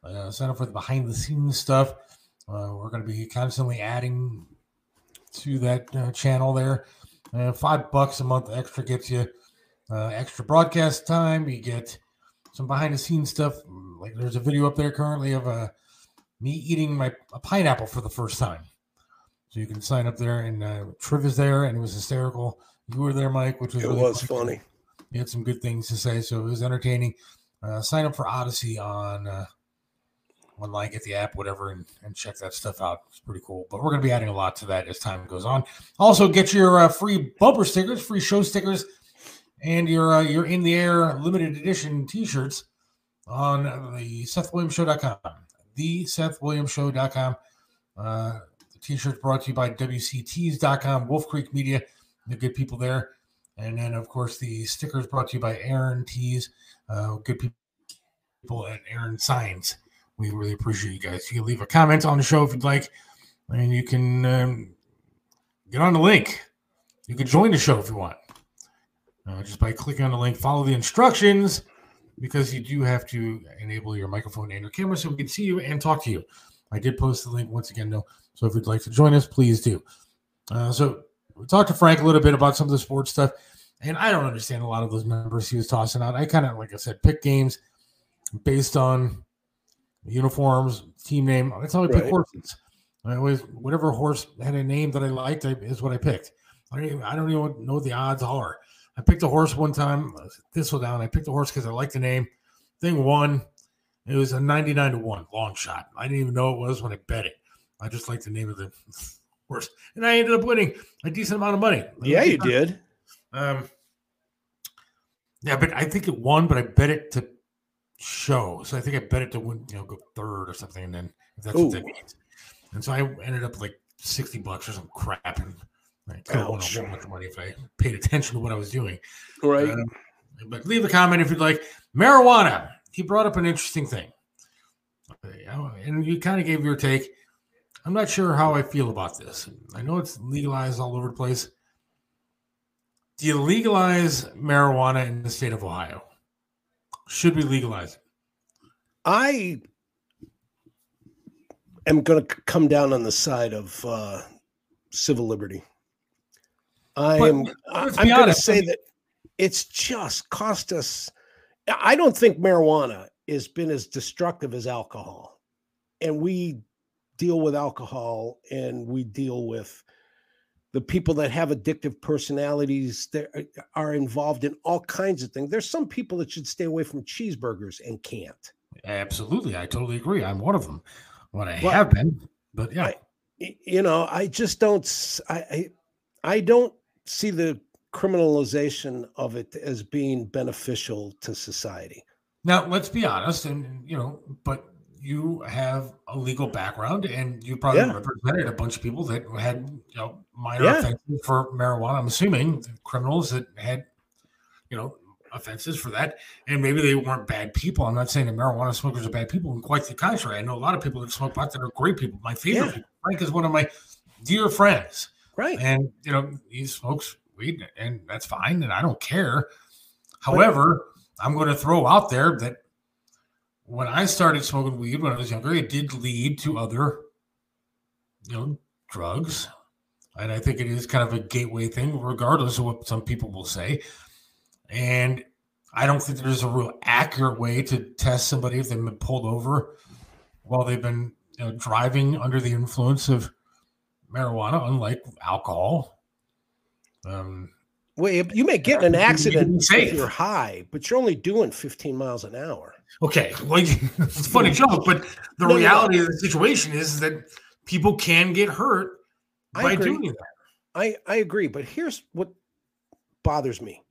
Uh, sign up for the behind the scenes stuff. Uh, we're going to be constantly adding to that uh, channel there. Uh, five bucks a month extra gets you uh, extra broadcast time. You get some behind the scenes stuff. Like there's a video up there currently of uh, me eating my a pineapple for the first time. So you can sign up there, and uh, Triv is there, and it was hysterical. You were there, Mike, which was It really was fun. funny. You had some good things to say, so it was entertaining. Uh, sign up for Odysee on uh, online, get the app, whatever, and, and check that stuff out. It's pretty cool. But we're going to be adding a lot to that as time goes on. Also, get your uh, free bumper stickers, free show stickers, and your uh, your in the air limited edition T-shirts on the SethWilliamsShow.com. The SethWilliamsShow.com. Uh, T-shirts brought to you by WCTees.com, Wolf Creek Media, the good people there. And then, of course, the stickers brought to you by Aaron Tees, uh, good people at Aaron Signs. We really appreciate you guys. You can leave a comment on the show if you'd like, and you can um, get on the link. You can join the show if you want, uh, just by clicking on the link. Follow the instructions because you do have to enable your microphone and your camera so we can see you and talk to you. I did post the link once again, though. So if you'd like to join us, please do. Uh, so we talked to Frank a little bit about some of the sports stuff, and I don't understand a lot of those numbers he was tossing out. I kind of, like I said, pick games based on uniforms, team name. That's how I pick Right. horses. I always whatever horse had a name that I liked I, is what I picked. I don't, even, I don't even know what the odds are. I picked a horse one time, Thistledown. I picked a horse because I liked the name. Thing won. It was a 99 to 1 long shot. I didn't even know it was when I bet it. I just like the name of the horse. And I ended up winning a decent amount of money. Yeah, you did. Um, yeah, but I think it won, but I bet it to show. So I think I bet it to win, you know, go third or something. And then if that's what that Ooh. means. And so I ended up like 60 bucks or some crap. And I could have won a whole bunch of money if I paid attention to what I was doing. Right. Um, but leave a comment if you'd like. Marijuana. He brought up an interesting thing. Uh, And you kind of gave your take. I'm not sure how I feel about this. I know it's legalized all over the place. Do you legalize marijuana in the state of Ohio? Should we legalize it? I am going to come down on the side of uh, civil liberty. I But am. I'm going to say that it's just cost us. I don't think marijuana has been as destructive as alcohol, and we deal with alcohol and we deal with the people that have addictive personalities that are- involved in all kinds of things. There's some people that should stay away from cheeseburgers and can't. Absolutely. I totally agree. I'm one of them. What I Well, have been. But yeah. I- you know i just don't I I don't see the criminalization of it as being beneficial to society Now, let's be honest, and you know, but you have a legal background, and you probably Yeah. represented a bunch of people that had you know minor Yeah. offenses for marijuana. I'm assuming criminals that had you know offenses for that, and maybe they weren't bad people. I'm not saying that marijuana smokers are bad people, and quite the contrary. I know a lot of people that smoke pot that are great people. My favorite Yeah. people. Frank is one of my dear friends, Right. and you know he smokes weed, and that's fine, and I don't care. However, I'm going to throw out there that when I started smoking weed when I was younger, it did lead to other, you know, drugs, and I think it is kind of a gateway thing, regardless of what some people will say. And I don't think there's a real accurate way to test somebody if they've been pulled over while they've been you know, driving under the influence of marijuana, unlike alcohol. Um, Well, you- may get in an You can be accident if you're high, but you're only doing 15 miles an hour. Okay, well, it's a funny joke, but the no. reality of the situation is that people can get hurt I by agree. doing that. I, I agree, but here's what bothers me.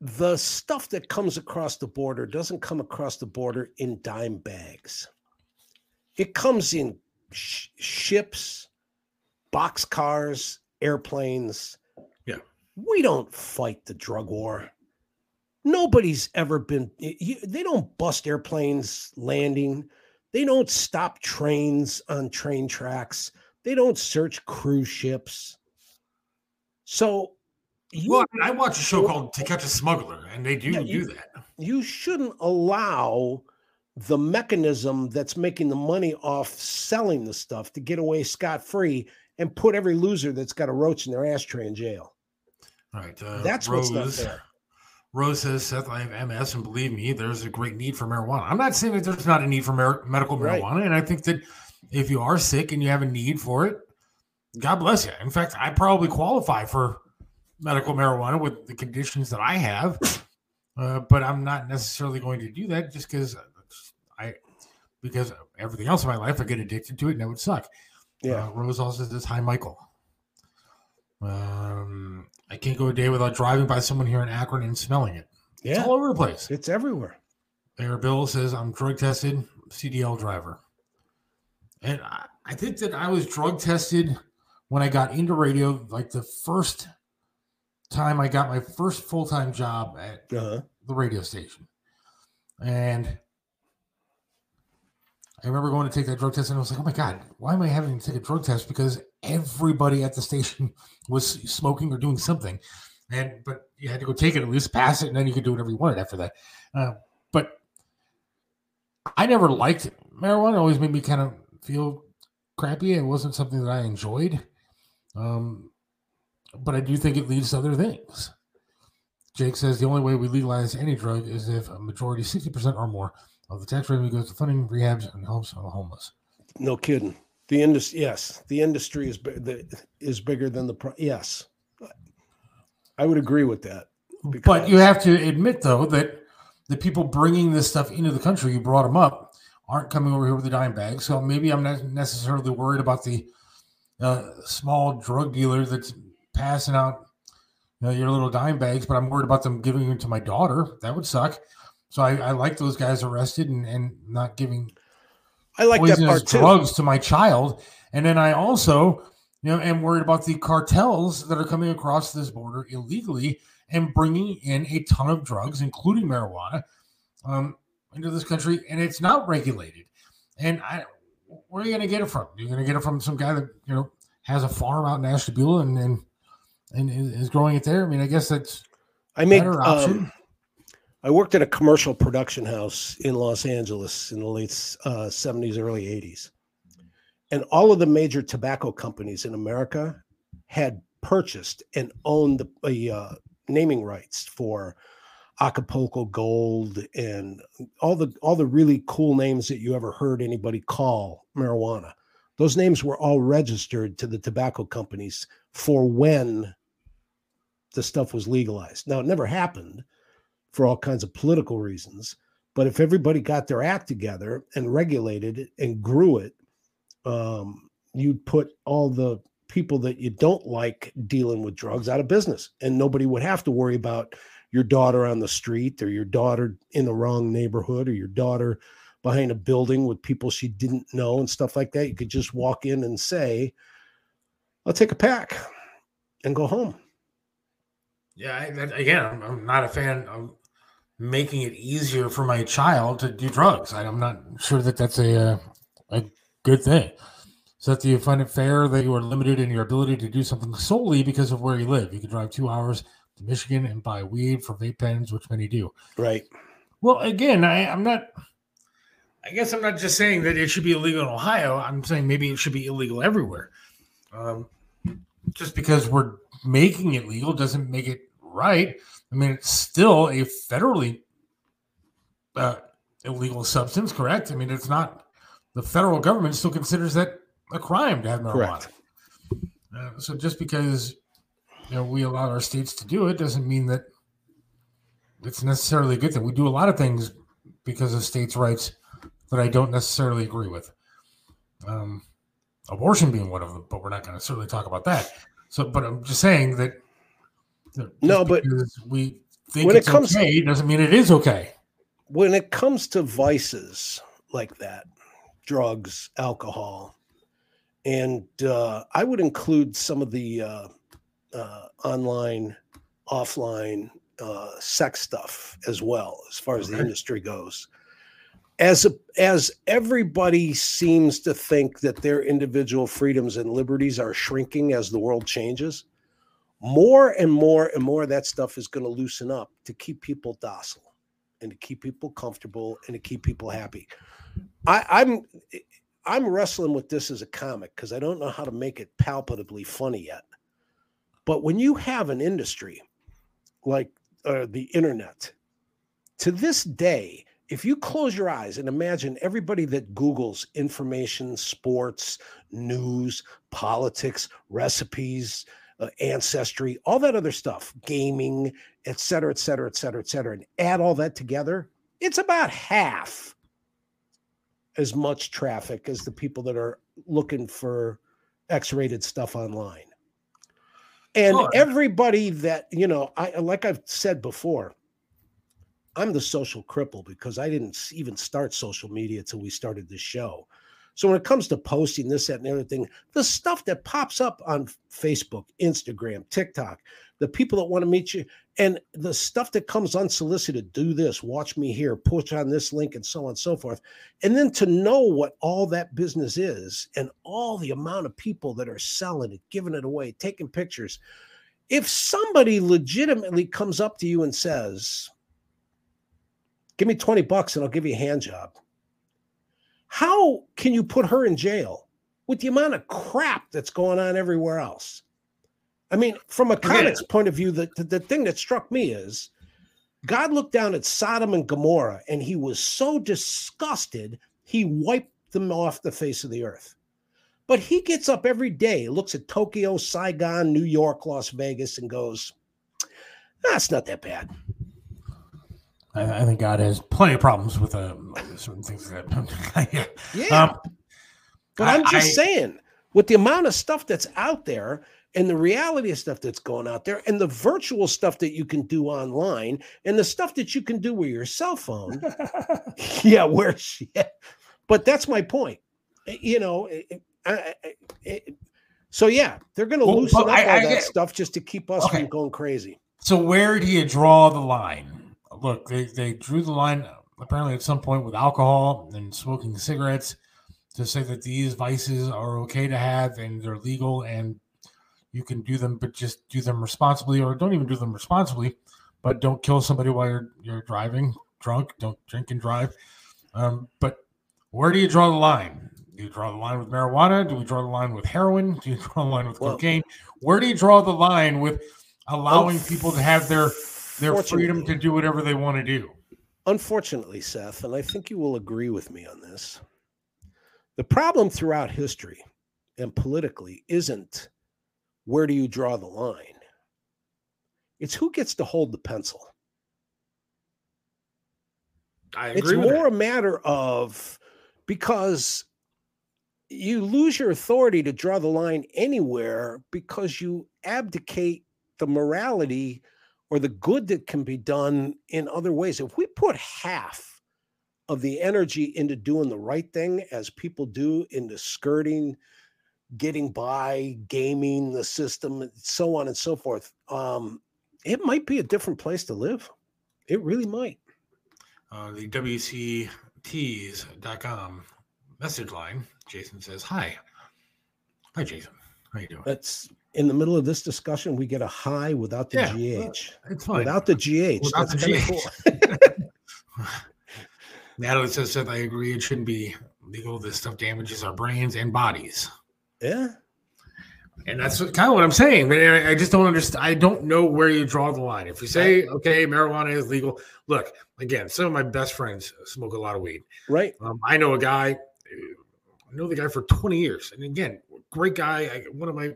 The stuff that comes across the border doesn't come across the border in dime bags. It comes in sh- ships, boxcars, airplanes. Yeah. We don't fight the drug war. Nobody's ever been, y- y- they don't bust airplanes landing. They don't stop trains on train tracks. They don't search cruise ships. So you, Well, I watch a show called To Catch a Smuggler, and they do Yeah, you- do that. you shouldn't allow the mechanism that's making the money off selling the stuff to get away scot free and put every loser that's got a roach in their ashtray in jail. All right. Uh, That's what's not fair. Rose says, Seth, I have MS, and believe me, there's a great need for marijuana. I'm not saying that there's not a need for mar- medical Right. marijuana. And I think that if you are sick and you have a need for it, God bless you. In fact, I probably qualify for medical marijuana with the conditions that I have. Uh, but I'm not necessarily going to do that just because I, because everything else in my life, I get addicted to it and that would suck. Yeah. Uh, Rose also says, Hi, Michael. Um, I can't go a day without driving by someone here in Akron and smelling it. It's Yeah. all over the place. It's everywhere. Mayor Bill says, I'm drug tested, CDL driver. And I, I think that I was drug tested when I got into radio, like the first time I got my first full time job at Uh-huh. the radio station. And I remember going to take that drug test and I was like, oh my God, why am I having to take a drug test? Because everybody at the station was smoking or doing something. And, but you had to go take it, at least pass it, and then you could do whatever you wanted after that. Uh, but I never liked it. marijuana. Always made me kind of feel crappy. It wasn't something that I enjoyed. Um, but I do think it leads to other things. Jake says the only way we legalize any drug is if a majority, 60% or more, of the tax revenue goes to funding rehabs and helps on the homeless. No kidding. The industry, yes, the industry is the, is bigger than the pro- yes. I would agree with that. But you have to admit, though, that the people bringing this stuff into the country, you brought them up, aren't coming over here with a dime bag. So maybe I'm not necessarily worried about the uh, small drug dealer that's passing out you know, your little dime bags, but I'm worried about them giving them to my daughter. That would suck. So I, I like those guys arrested and, and not giving I like that poisonous part too. drugs to my child. And then I also, you know, am worried about the cartels that are coming across this border illegally and bringing in a ton of drugs, including marijuana, um, into this country, and it's not regulated. And I, where are you going to get it from? You're going to get it from some guy that you know has a farm out in Ashtabula and and and is growing it there. I mean, I guess that's I option. um, I worked at a commercial production house in Los Angeles in the late uh, 70s, early 80s. And all of the major tobacco companies in America had purchased and owned the uh, naming rights for Acapulco Gold and all the all the really cool names that you ever heard anybody call marijuana. Those names were all registered to the tobacco companies for when the stuff was legalized. Now it never happened for all kinds of political reasons. But if everybody got their act together and regulated it and grew it, um, you'd put all the people that you don't like dealing with drugs out of business, and nobody would have to worry about your daughter on the street or your daughter in the wrong neighborhood or your daughter behind a building with people she didn't know and stuff like that. You could just walk in and say, "I'll take a pack," and go home. Yeah, I, again, I'm, I'm not a fan of making it easier for my child to do drugs. I, I'm not sure that that's a uh, a good thing. So that do you find it fair that you are limited in your ability to do something solely because of where you live? You can drive two hours to Michigan and buy weed for vape pens, which many do. Right. Well, again, I, I'm not. I guess I'm not just saying that it should be illegal in Ohio. I'm saying maybe it should be illegal everywhere. Um, just because we're making it legal doesn't make it right. I mean, it's still a federally uh, illegal substance, correct? I mean, it's not. The federal government still considers that a crime to have marijuana. Uh, so just because you know we allow our states to do it doesn't mean that it's necessarily a good thing. We do a lot of things because of states' rights that I don't necessarily agree with. Um, abortion being one of them, but we're not going to certainly talk about that. So, but I'm just saying that. No, but we think when it comes- okay doesn't mean it is okay. when it comes to vices like that, drugs, alcohol, and uh, I would include some of the uh, uh, online, offline uh, sex stuff as well, as far as the industry goes. As a, as everybody seems to think that their individual freedoms and liberties are shrinking as the world changes, more and more and more of that stuff is going to loosen up to keep people docile and to keep people comfortable and to keep people happy. I, I'm I'm wrestling with this as a comic because I don't know how to make it palpably funny yet. But when you have an industry like uh, the internet, to this day, if you close your eyes and imagine everybody that Googles information, sports, news, politics, recipes, uh, ancestry, all that other stuff, gaming, et cetera, et cetera, et cetera, et cetera, and add all that together, it's about half as much traffic as the people that are looking for X-rated stuff online. And Sure. everybody that, you know, I like I've said before, I'm the social cripple because I didn't even start social media till we started this show. So when it comes to posting this, that, and the other thing, the stuff that pops up on Facebook, Instagram, TikTok, the people that want to meet you, and the stuff that comes unsolicited, do this, watch me here, push on this link, and so on and so forth. And then to know what all that business is and all the amount of people that are selling it, giving it away, taking pictures. If somebody legitimately comes up to you and says, Give me 20 bucks and I'll give you a hand job. How can you put her in jail with the amount of crap that's going on everywhere else? I mean, from a comics point of view, the, the, the thing that struck me is God looked down at Sodom and Gomorrah and he was so disgusted, he wiped them off the face of the earth. But he gets up every day, looks at Tokyo, Saigon, New York, Las Vegas, and goes, That's not that bad. I, I think God has plenty of problems with uh, certain things. That, yeah. Yeah. Um, But I- I'm just I- saying, with the amount of stuff that's out there and the reality of stuff that's going out there and the virtual stuff that you can do online and the stuff that you can do with your cell phone. yeah, where shit. But that's my point. Eh, You know, it- I- I- it- so yeah, they're going to Well, loosen up all that stuff just to keep us Okay. from going crazy. So where do you draw the line? Look, they, they drew the line apparently at some point with alcohol and smoking cigarettes to say that these vices are okay to have and they're legal and you can do them, but just do them responsibly or don't even do them responsibly, but don't kill somebody while you're you're driving drunk. Don't drink and drive. Um, but where do you draw the line? Do you draw the line with marijuana? Do we draw the line with heroin? Do you draw the line with Well- cocaine? Where do you draw the line with allowing people to have their their freedom to do whatever they want to do? Unfortunately, Seth, and I think you will agree with me on this, the problem throughout history and politically isn't where do you draw the line? It's who gets to hold the pencil. I It's agree with more that. a matter of because you lose your authority to draw the line anywhere because you abdicate the morality or the good that can be done in other ways. If we put half of the energy into doing the right thing as people do into skirting, getting by, gaming the system, and so on and so forth, um, it might be a different place to live. It really might. Uh, the WCTees.com message line, Jason says, Hi. Hi, Jason. How you doing? That's in the middle of this discussion. We get a high without the Yeah, GH. Without the GH. Without that's the GH. cool. Natalie says that I agree. It shouldn't be legal. This stuff damages our brains and bodies. Yeah. And that's what, kind of what I'm saying. But I I just don't understand. I don't know where you draw the line. If you say, okay, marijuana is legal, look, again, some of my best friends smoke a lot of weed. Right. Um, I know a guy, I know the guy for 20 years. And again, great guy. I, one of my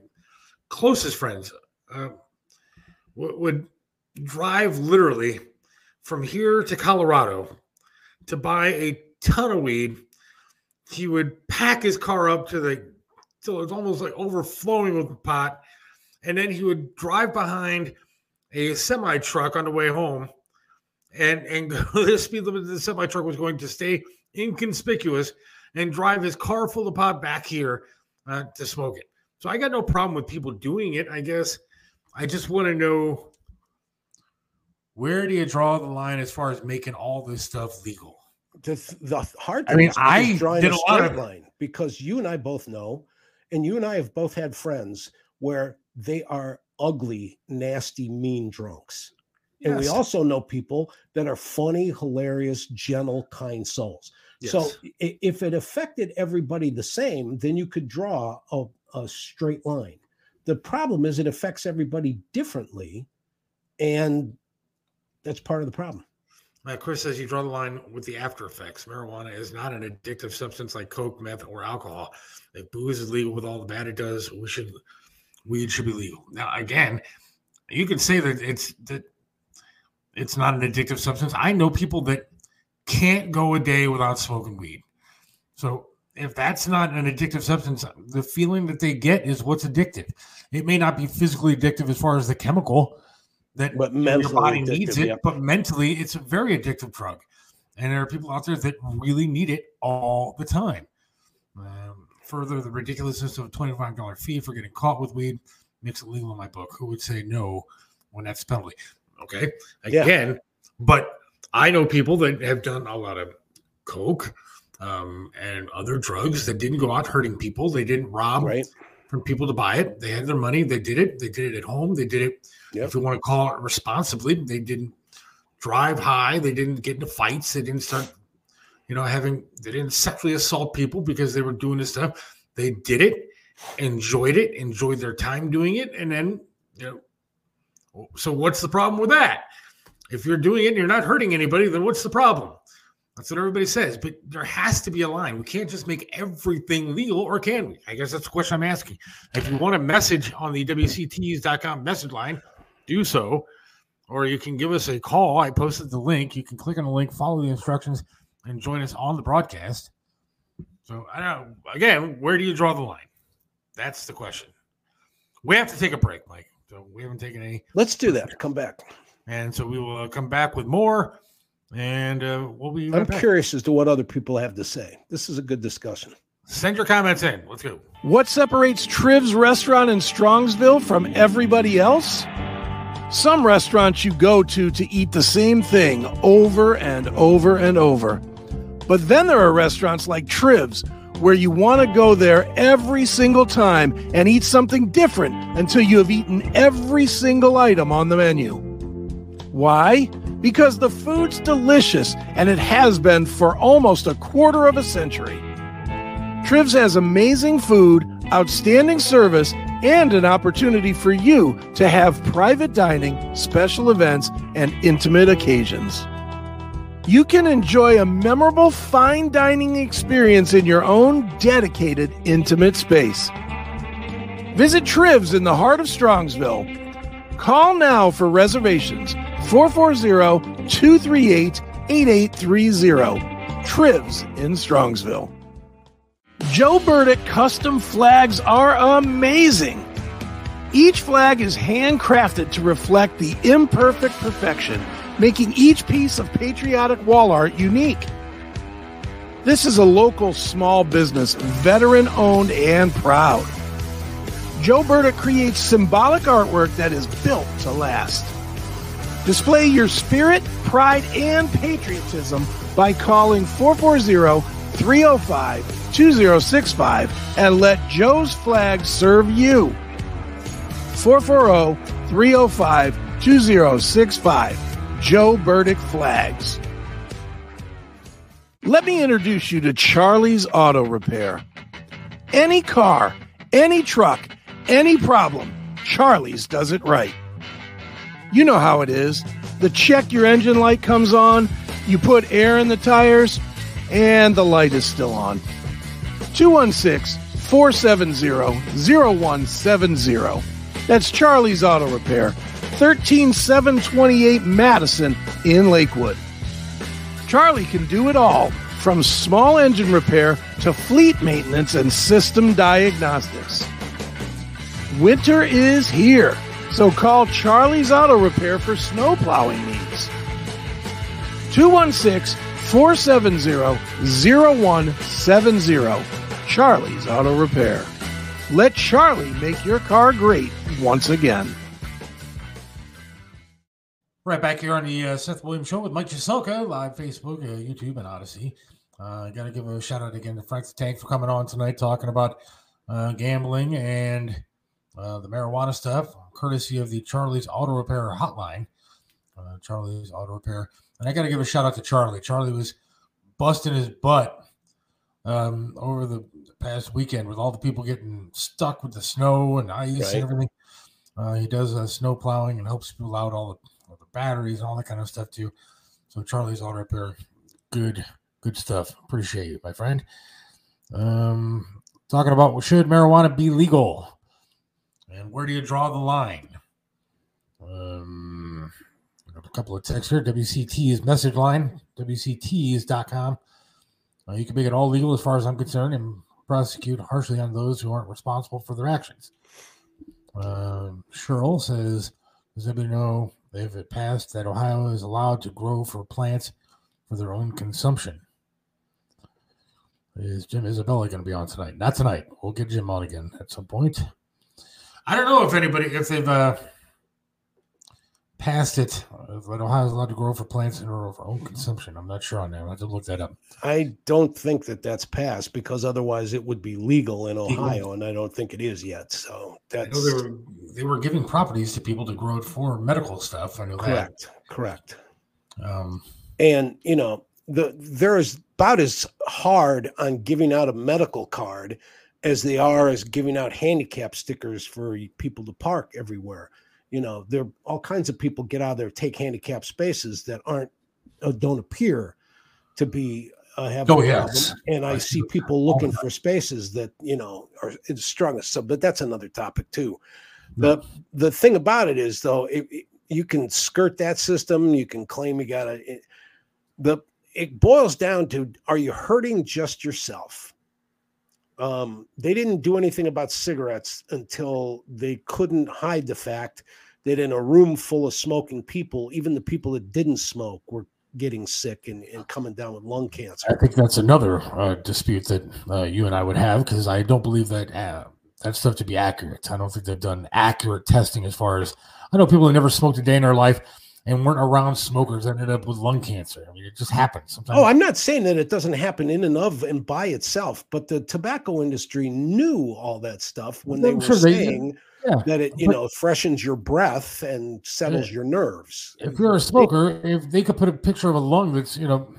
closest friends uh, would, drive literally from here to Colorado to buy a ton of weed. He would pack his car up to the till it's almost like overflowing with the pot, and then he would drive behind a semi truck on the way home, and and the speed limit of the semi truck was going to stay inconspicuous and drive his car full of pot back here uh, to smoke it. So I got no problem with people doing it. I guess I just want to know where do you draw the line as far as making all this stuff legal? The, the hard I thing mean, is I drawing did a a lot straight of- line because you and I both know, and you and I have both had friends where they are ugly, nasty, mean drunks. And we also know people that are funny, hilarious, gentle, kind souls. So Yes. i- if it affected everybody the same, then you could draw a, a straight line. The problem is it affects everybody differently. And that's part of the problem. Uh, Chris says you draw the line with the after effects. Marijuana is not an addictive substance like coke, meth, or alcohol. If booze is legal with all the bad it does, we should weed should be legal. Now, again, you can say that it's that it's not an addictive substance. I know people that can't go a day without smoking weed. So if that's not an addictive substance, the feeling that they get is what's addictive. It may not be physically addictive as far as the chemical that But your body needs it, yeah. but mentally it's a very addictive drug. And there are people out there that really need it all the time. Um, further, the ridiculousness of a $25 fee for getting caught with weed makes it legal in my book. Who would say no when that's penalty? Okay. Yeah. Again, but I know people that have done a lot of coke um, and other drugs that didn't go out hurting people. They didn't rob Right. from people to buy it. They had their money. They did it. They did it at home. They did it, Yep. if you want to call it responsibly. They didn't drive high. They didn't get into fights. They didn't start, you know, having, they didn't sexually assault people because they were doing this stuff. They did it, enjoyed it, enjoyed their time doing it. And then, you know, so what's the problem with that? If you're doing it and you're not hurting anybody, then what's the problem? That's what everybody says. But there has to be a line. We can't just make everything legal, or can we? I guess that's the question I'm asking. If you want a message on the WCTees.com message line, do so. Or you can give us a call. I posted the link. You can click on the link, follow the instructions, and join us on the broadcast. So I don't know. Again, where do you draw the line? That's the question. We have to take a break, Mike. So we haven't taken any. Let's do that. Come back. And so we will uh, come back with more. And uh, we'll be right I'm back. curious as to what other people have to say. This is a good discussion. Send your comments in. Let's go. What separates Triv's restaurant in Strongsville from everybody else? Some restaurants you go to to eat the same thing over and over and over. But then there are restaurants like Triv's where you want to go there every single time and eat something different until you have eaten every single item on the menu. Why? Because the food's delicious and it has been for almost a quarter of a century. Trivs has amazing food, outstanding service, and an opportunity for you to have private dining, special events, and intimate occasions. You can enjoy a memorable fine dining experience in your own dedicated, intimate space. Visit Trivs in the heart of Strongsville. Call now for reservations 440 238 8830. Trivs in Strongsville. Joe Burdick custom flags are amazing. Each flag is handcrafted to reflect the imperfect perfection, making each piece of patriotic wall art unique. This is a local small business, veteran owned and proud. Joe Burdick creates symbolic artwork that is built to last. Display your spirit, pride, and patriotism by calling 440 305 2065 and let Joe's Flag serve you. 440 305 2065. Joe Burdick Flags. Let me introduce you to Charlie's Auto Repair. Any car, any truck, any problem, Charlie's does it right. You know how it is. The check your engine light comes on, you put air in the tires, and the light is still on. 216 470 0170. That's Charlie's Auto Repair, 13728 Madison in Lakewood. Charlie can do it all from small engine repair to fleet maintenance and system diagnostics. Winter is here, so call Charlie's Auto Repair for snow plowing needs. 216 470 0170. Charlie's Auto Repair. Let Charlie make your car great once again. Right back here on the uh, Seth Williams Show with Mike Chiselka, live Facebook, uh, YouTube, and Odysee. Uh, Got to give a shout out again to Frank the Tank for coming on tonight talking about uh, gambling and uh, the marijuana stuff, courtesy of the Charlie's Auto Repair Hotline. Uh, Charlie's Auto Repair. And I got to give a shout out to Charlie. Charlie was busting his butt um, over the past weekend with all the people getting stuck with the snow and ice Right. and everything. Uh, he does uh, snow plowing and helps people out all the, all the batteries and all that kind of stuff too. So Charlie's Auto Repair, good, good stuff. Appreciate you, my friend. Um, talking about should marijuana be legal, and where do you draw the line? Um, a couple of texts here. WCTees message line, WCTees.com. Uh, you can make it all legal as far as I'm concerned and prosecute harshly on those who aren't responsible for their actions. Um, Cheryl says, Does anybody know if it passed that Ohio is allowed to grow for plants for their own consumption? Is Jim Isabella going to be on tonight? Not tonight. We'll get Jim on again at some point. I don't know if anybody, if they've uh, passed it, uh, that Ohio is allowed to grow for plants in order for own consumption. I'm not sure on that. I'll have to look that up. I don't think that that's passed because otherwise it would be legal in. Ohio, and I don't think it is yet. So that's they were they were giving properties to people to grow it for medical stuff. I know correct. Correct. Um, and you know the there is about as hard on giving out a medical card as they are as giving out handicap stickers for people to park everywhere. You know there all kinds of people get out there take handicap spaces that aren't uh, don't appear to be uh, have Oh, yes. problem. and i see people looking the for spaces that you know are strung so but that's another topic too. The the thing about it is though it, it- you can skirt that system you can claim you got to the it boils down to are you hurting just yourself um they didn't do anything about cigarettes until they couldn't hide the fact that in a room full of smoking people even the people that didn't smoke were getting sick and, and coming down with lung cancer I think that's another uh, dispute that uh, you and I would have because I don't believe that uh, that stuff to be accurate. I don't think they've done accurate testing as far as I know people who never smoked a day in their life and weren't around smokers ended up with lung cancer. I mean, it just happens sometimes. Oh, I'm not saying that it doesn't happen in and of and by itself, but the tobacco industry knew all that stuff when they were sure they saying Yeah, that it, you but- know, freshens your breath and settles your nerves. if you're a smoker, if they could put a picture of a lung that's you know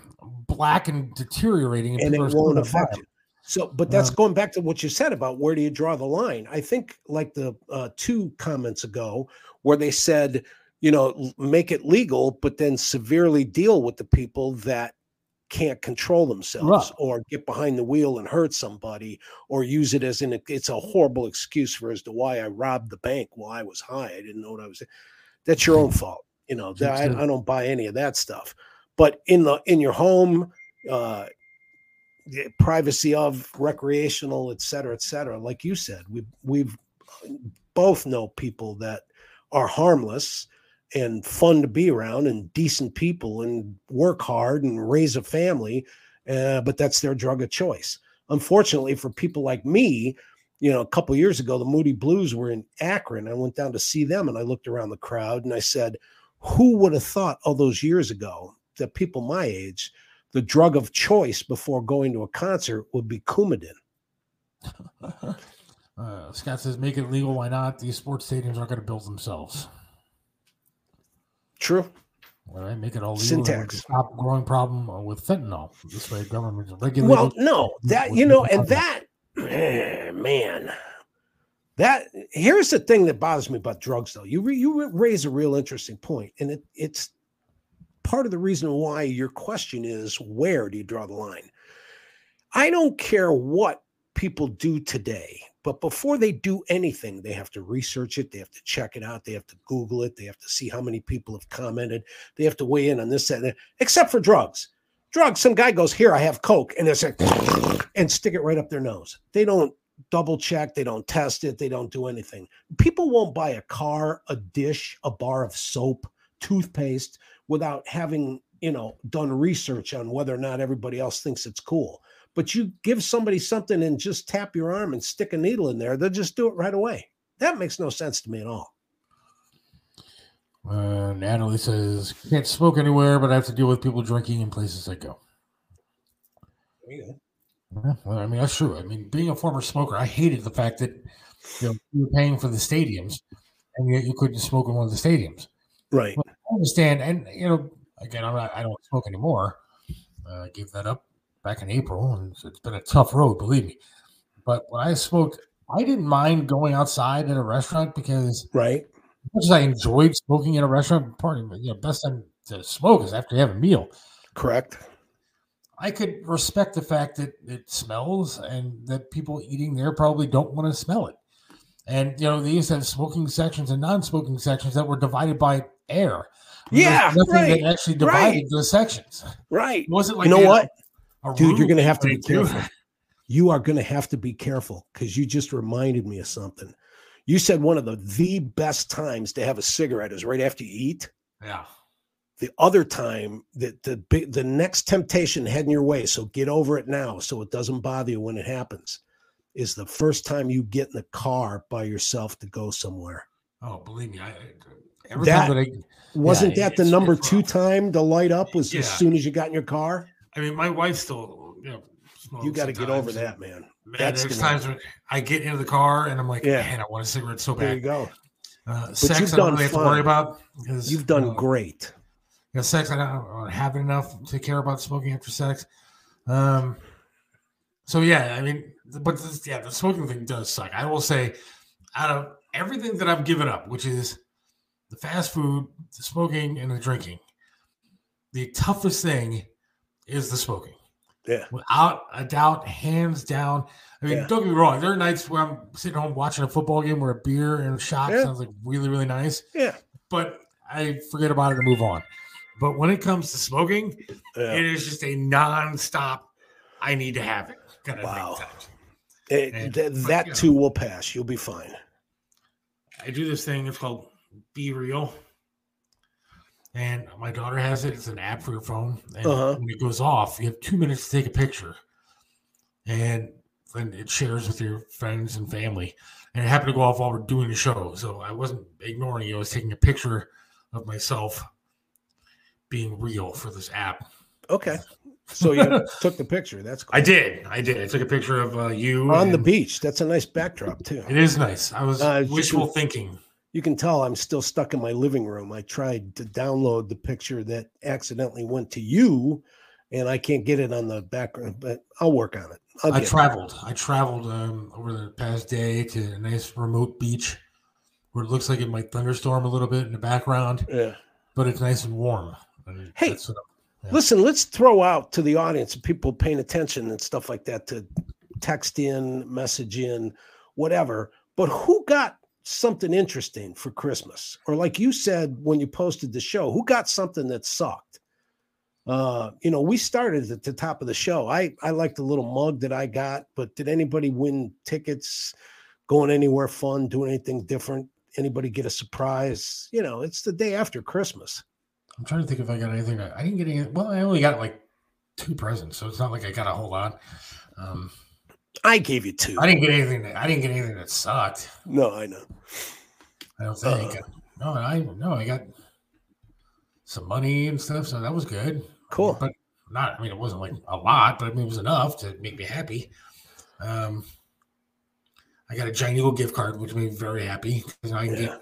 black and deteriorating, and it people are still won't affect you. So, but that's Um, going back to what you said about where do you draw the line? I think like the uh, two comments ago, where they said, you know, make it legal, but then severely deal with the people that can't control themselves Right. or get behind the wheel and hurt somebody or use it as an it's a horrible excuse for as to why I robbed the bank while I was high. I didn't know what I was. That's your own fault. You know, that, I, I don't buy any of that stuff. But in the in your home, uh, the privacy of recreational, et cetera, et cetera. Like you said, we we've both know people that are harmless and fun to be around and decent people and work hard and raise a family, uh, but that's their drug of choice. Unfortunately, for people like me, you know, a couple years ago, the Moody Blues were in Akron. I went down to see them and I looked around the crowd and I said, Who would have thought all those years ago that people my age, the drug of choice before going to a concert would be Coumadin. Uh, Scott says, make it legal. Why not? These sports stadiums aren't going to build themselves. True. All right, make it all legal. Syntax. Stop growing problem with fentanyl. This way, government regulates. Well, no, that you know, and that man, that here's the thing that bothers me about drugs, though. You re, you raise a real interesting point, and it it's part of the reason why your question is where do you draw the line? I don't care what people do today, but before they do anything, they have to research it, they have to check it out, they have to Google it, they have to see how many people have commented, they have to weigh in on this, that, that, except for drugs. Drugs, some guy goes, Here, I have Coke, and they say, and stick it right up their nose. They don't double check, they don't test it, they don't do anything. People won't buy a car, a dish, a bar of soap, toothpaste without having, you know, done research on whether or not everybody else thinks it's cool. But you give somebody something and just tap your arm and stick a needle in there, they'll just do it right away. That makes no sense to me at all. Uh, Natalie says, can't smoke anywhere, but I have to deal with people drinking in places I go. Yeah, well, I mean, that's true. I mean, being a former smoker, I hated the fact that you, know, you were paying for the stadiums and yet you couldn't smoke in one of the stadiums. Right. I understand. And, you know, again, I'm not, I don't smoke anymore. Uh, I gave that up back in April, and it's- been a tough road, believe me. But when I smoked, I didn't mind going outside at a restaurant because Right. as much as I enjoyed smoking in a restaurant, part of you know, best time to smoke is after you have a meal. Correct. I could respect the fact that it smells and that people eating there probably don't want to smell it. And you know, they used to have smoking sections and non-smoking sections that were divided by air. I mean, Yeah, nothing right, that actually divided right. those sections. Right. It wasn't like you know what? A Dude, you're going to have to be do. careful. You are going to have to be careful because you just reminded me of something. You said one of the the best times to have a cigarette is right after you eat. Yeah. The other time that the big the next temptation heading your way, so get over it now, so it doesn't bother you when it happens, is the first time you get in the car by yourself to go somewhere. Oh, believe me, I every That- time that I Wasn't Yeah, that the number two rough. time to light up? Was Yeah. as soon as you got in your car? I mean, my wife still, you know, You got to get over that, man. Man, That's there's the times when I get into the car and I'm like, Yeah. man, I want a cigarette so bad. There you go. Uh, you've sex, I don't done really have to worry about. Because, You've done great. you know, sex, I don't, I don't have enough to care about smoking after sex. Um, so yeah, I mean, but this, yeah, the smoking thing does suck. I will say, out of everything that I've given up, which is the fast food, the smoking, and the drinking, the toughest thing is the smoking. Yeah. Without a doubt, hands down. I mean, Yeah. don't get me wrong. There are nights where I'm sitting home watching a football game where a beer and a shot Yeah. sounds like really, really nice Yeah. but I forget about it and move on. But when it comes to smoking, Yeah. it is just a non-stop. I need to have it kind of Wow. thing. times. It- eh, And- th- but, that know. too will pass. You'll be fine. I do this thing. It's called BeReal, and my daughter has it. It's an app for your phone, and Uh-huh. when it goes off, you have two minutes to take a picture, and then it shares with your friends and family. And it happened to go off while we're doing the show, so I wasn't ignoring you. I was taking a picture of myself being real for this app. Okay. So you took the picture. That's cool. I did. I did. I took a picture of uh, you on the beach. That's a nice backdrop too. It is nice. I was Uh, wishful thinking. You can tell I'm still stuck in my living room. I tried to download the picture that accidentally went to you, and I can't get it on the background. But I'll work on it. I get it. traveled. I traveled um, over the past day to a nice remote beach where it looks like it might thunderstorm a little bit in the background, Yeah. but it's nice and warm. And Hey, Yeah. Listen, let's throw out to the audience, people paying attention and stuff like that, to text in, message in, whatever. But who got something interesting for Christmas? Or like you said when you posted the show, who got something that sucked? Uh, you know, we started at the top of the show. I I like the little mug that I got, but did anybody win tickets, going anywhere fun, doing anything different? Anybody get a surprise? You know, it's the day after Christmas. I'm trying to think if I got anything. I didn't get any. Well, I only got like two presents, so it's not like I got a whole lot. Um, I gave you two. I didn't get anything. That, I didn't get anything that sucked. No, I know. I don't think. Uh. no, I no. I got some money and stuff, so that was good. Cool. But Not, I mean, it wasn't like a lot, but I mean, it was enough to make me happy. Um, I got a Giant Eagle gift card, which made me very happy because I can Yeah. get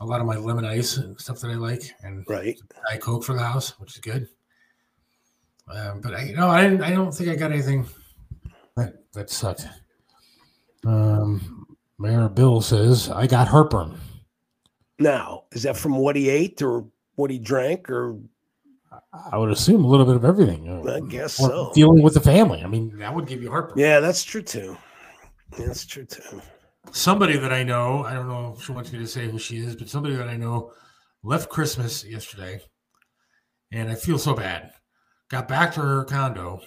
a lot of my lemon ice and stuff that I like, and Right. Diet Coke for the house, which is good. Um, but I, no, I didn't. I don't think I got anything that that sucked. Um, Mayor Bill says I got heartburn. Now, is that from what he ate or what he drank or I would assume a little bit of everything. uh, I guess or so. Dealing with the family. I mean, that would give you heartburn. Yeah, that's true too. That's true too. Somebody that I know, I don't know if she wants me to say who she is, but somebody that I know left Christmas yesterday, and I feel so bad. Got back to her condo,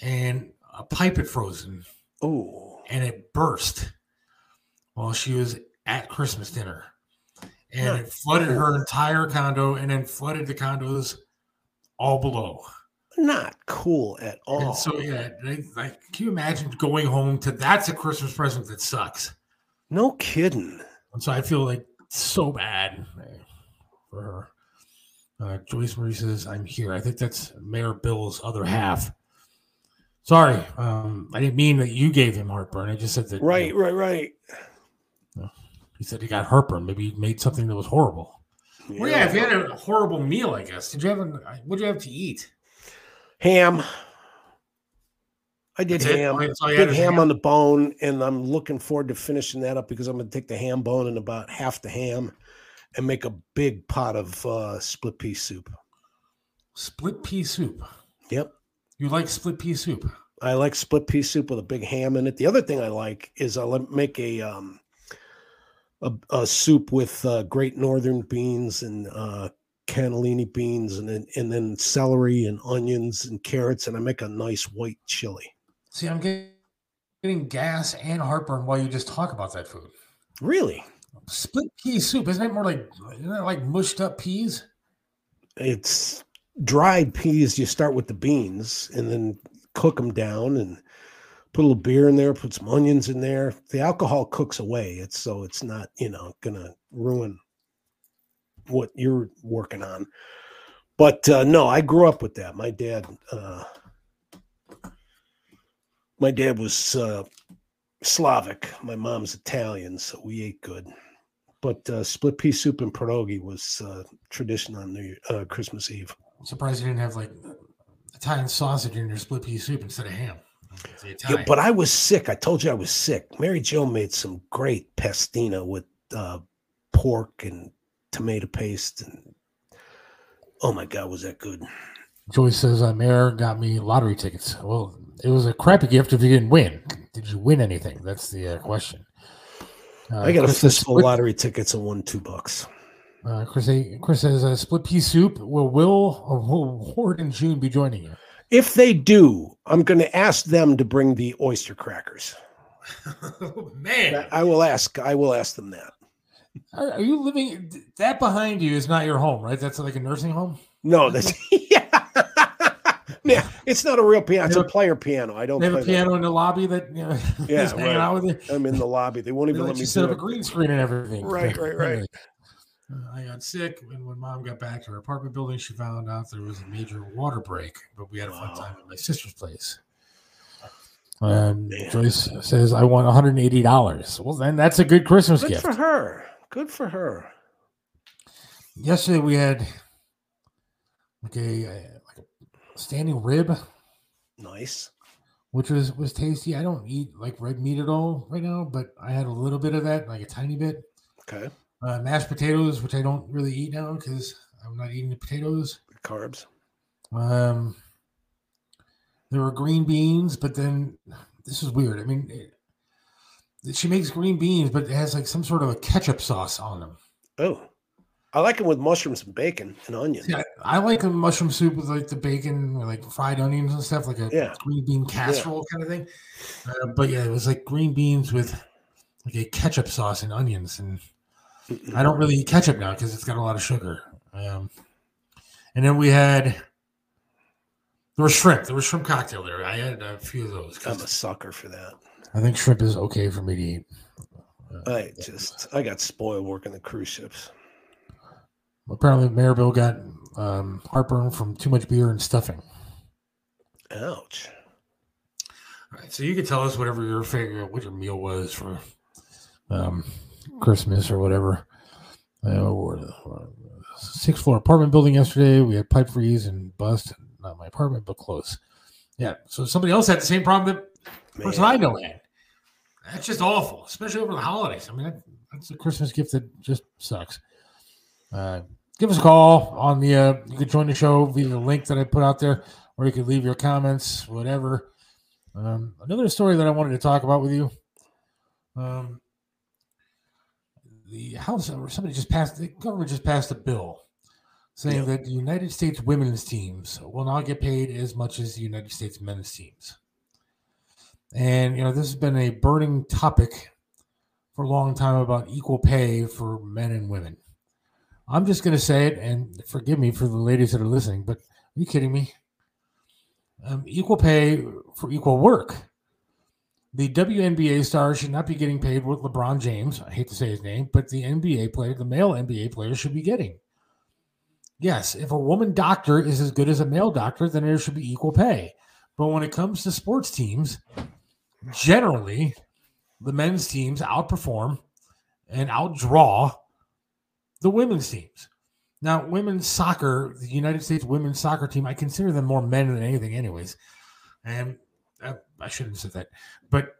and a pipe had frozen, Oh, and it burst while she was at Christmas dinner, and it flooded her entire condo, and then flooded the condos all below. not cool at all. And so yeah, like, like, can you imagine going home to that's a Christmas present that sucks. no kidding. And so I feel like so bad uh, for her. Uh, Joyce Marie says, I'm here. I think that's Mayor Bill's other half. Sorry. Um, I didn't mean that you gave him heartburn. I just said that. you Right, know, right, right. he said he got heartburn. Maybe he made something that was horrible. Well, yeah, if you had a horrible meal, I guess. Did you have, an, what did you have to eat? ham. I did That's ham. Oh, that's all Big ham ham? on the bone, and I'm looking forward to finishing that up because I'm going to take the ham bone and about half the ham, and make a big pot of uh, split pea soup. Split pea soup. Yep, You like split pea soup? I like split pea soup with a big ham in it. The other thing I like is I'll make a um, a, a soup with uh, Great Northern beans and uh, cannellini beans, and then and then celery and onions and carrots, and I make a nice white chili. See, I'm getting, getting gas and heartburn while you just talk about that food. Really, Split pea soup isn't that more like isn't that like mushed up peas? it's dried peas. You start with the beans and then cook them down and put a little beer in there, put some onions in there. The alcohol cooks away. It's so it's not, you know, gonna ruin what you're working on. But uh, no, I grew up with that. My dad, uh, my dad was uh, Slavic. My mom's Italian, so we ate good. But uh, split pea soup and pierogi was uh, tradition on Year, uh, Christmas Eve. I'm surprised you didn't have like Italian sausage in your split pea soup instead of ham. Yeah, but I was sick. I told you I was sick. Mary Jo made some great pastina with uh, pork and tomato paste, and oh my god, was that good? Joyce says uh, Mayor got me lottery tickets. Well, it was a crappy gift if you didn't win. Did you win anything? That's the uh, question. Uh, I got a Chris fistful of lottery tickets and won two bucks. Uh, Chris, Chris says uh, split pea soup. Will Will or will Ward and June be joining you? If they do, I'm going to ask them to bring the oyster crackers. Man, I will ask. I will ask them that. are, are you living? That behind you is not your home, right? That's like a nursing home. No, that's yeah. yeah. It's not a real piano. It's a player piano. I don't They have play a that. piano in the lobby that you know, Yeah, is right. out with you. I'm in the lobby. They won't They even let let me you set do up a green screen and everything. Right, right, right. Uh, I got sick, and when mom got back to her apartment building, she found out there was a major water break. But we had a fun Wow. time at my sister's place. Um. Joyce says, "I want 180 dollars." Well, then that's a good Christmas Good gift. for her. Good for her. Yesterday we had a uh, like a standing rib, Nice. which was was tasty. I don't eat like red meat at all right now, but I had a little bit of that, like a tiny bit. Okay. Uh, mashed potatoes, which I don't really eat now because I'm not eating the potatoes. Carbs. Um, there were green beans, but then this is weird. I mean, it, she makes green beans, but it has like some sort of a ketchup sauce on them. Oh, I like them with mushrooms and bacon and onions. Yeah, I like a mushroom soup with like the bacon, or like fried onions and stuff, like a Yeah. green bean casserole kind of thing. Uh, but yeah, it was like green beans with like a ketchup sauce and onions, and I don't really eat ketchup now because it's got a lot of sugar. Um, and then we had there was shrimp. There was shrimp cocktail there. I had a few of those. I'm a sucker for that. I think shrimp is okay for me to eat. I just I got spoiled working the cruise ships. apparently Mayor Bill got um, heartburn from too much beer and stuffing. Ouch. All right, so you can tell us whatever your favorite, what your meal was for um, Christmas or whatever. Uh, or, sixth floor apartment building yesterday. We had pipe freeze and bust. Not my apartment, but close. Yeah. So somebody else had the same problem that the person I know had. That's just awful, especially over the holidays. I mean, that, that's a Christmas gift that just sucks. Uh, give us a call on the. Uh, you could join the show via the link that I put out there, or you could leave your comments, whatever. Um, another story that I wanted to talk about with you. Um, the House or somebody just passed the government just passed a bill saying Yeah. that the United States women's teams will not get paid as much as the United States men's teams. And you know, this has been a burning topic for a long time about equal pay for men and women. I'm just going to say it, and forgive me for the ladies that are listening, but are you kidding me? Um, equal pay for equal work. The WNBA star should not be getting paid what LeBron James, I hate to say his name, but the NBA player, the male NBA player, should be getting. Yes, if a woman doctor is as good as a male doctor, then there should be equal pay. But when it comes to sports teams, generally the men's teams outperform and outdraw the women's teams. Now, women's soccer, the United States women's soccer team, I consider them more men than anything, anyways. And I shouldn't have said that, but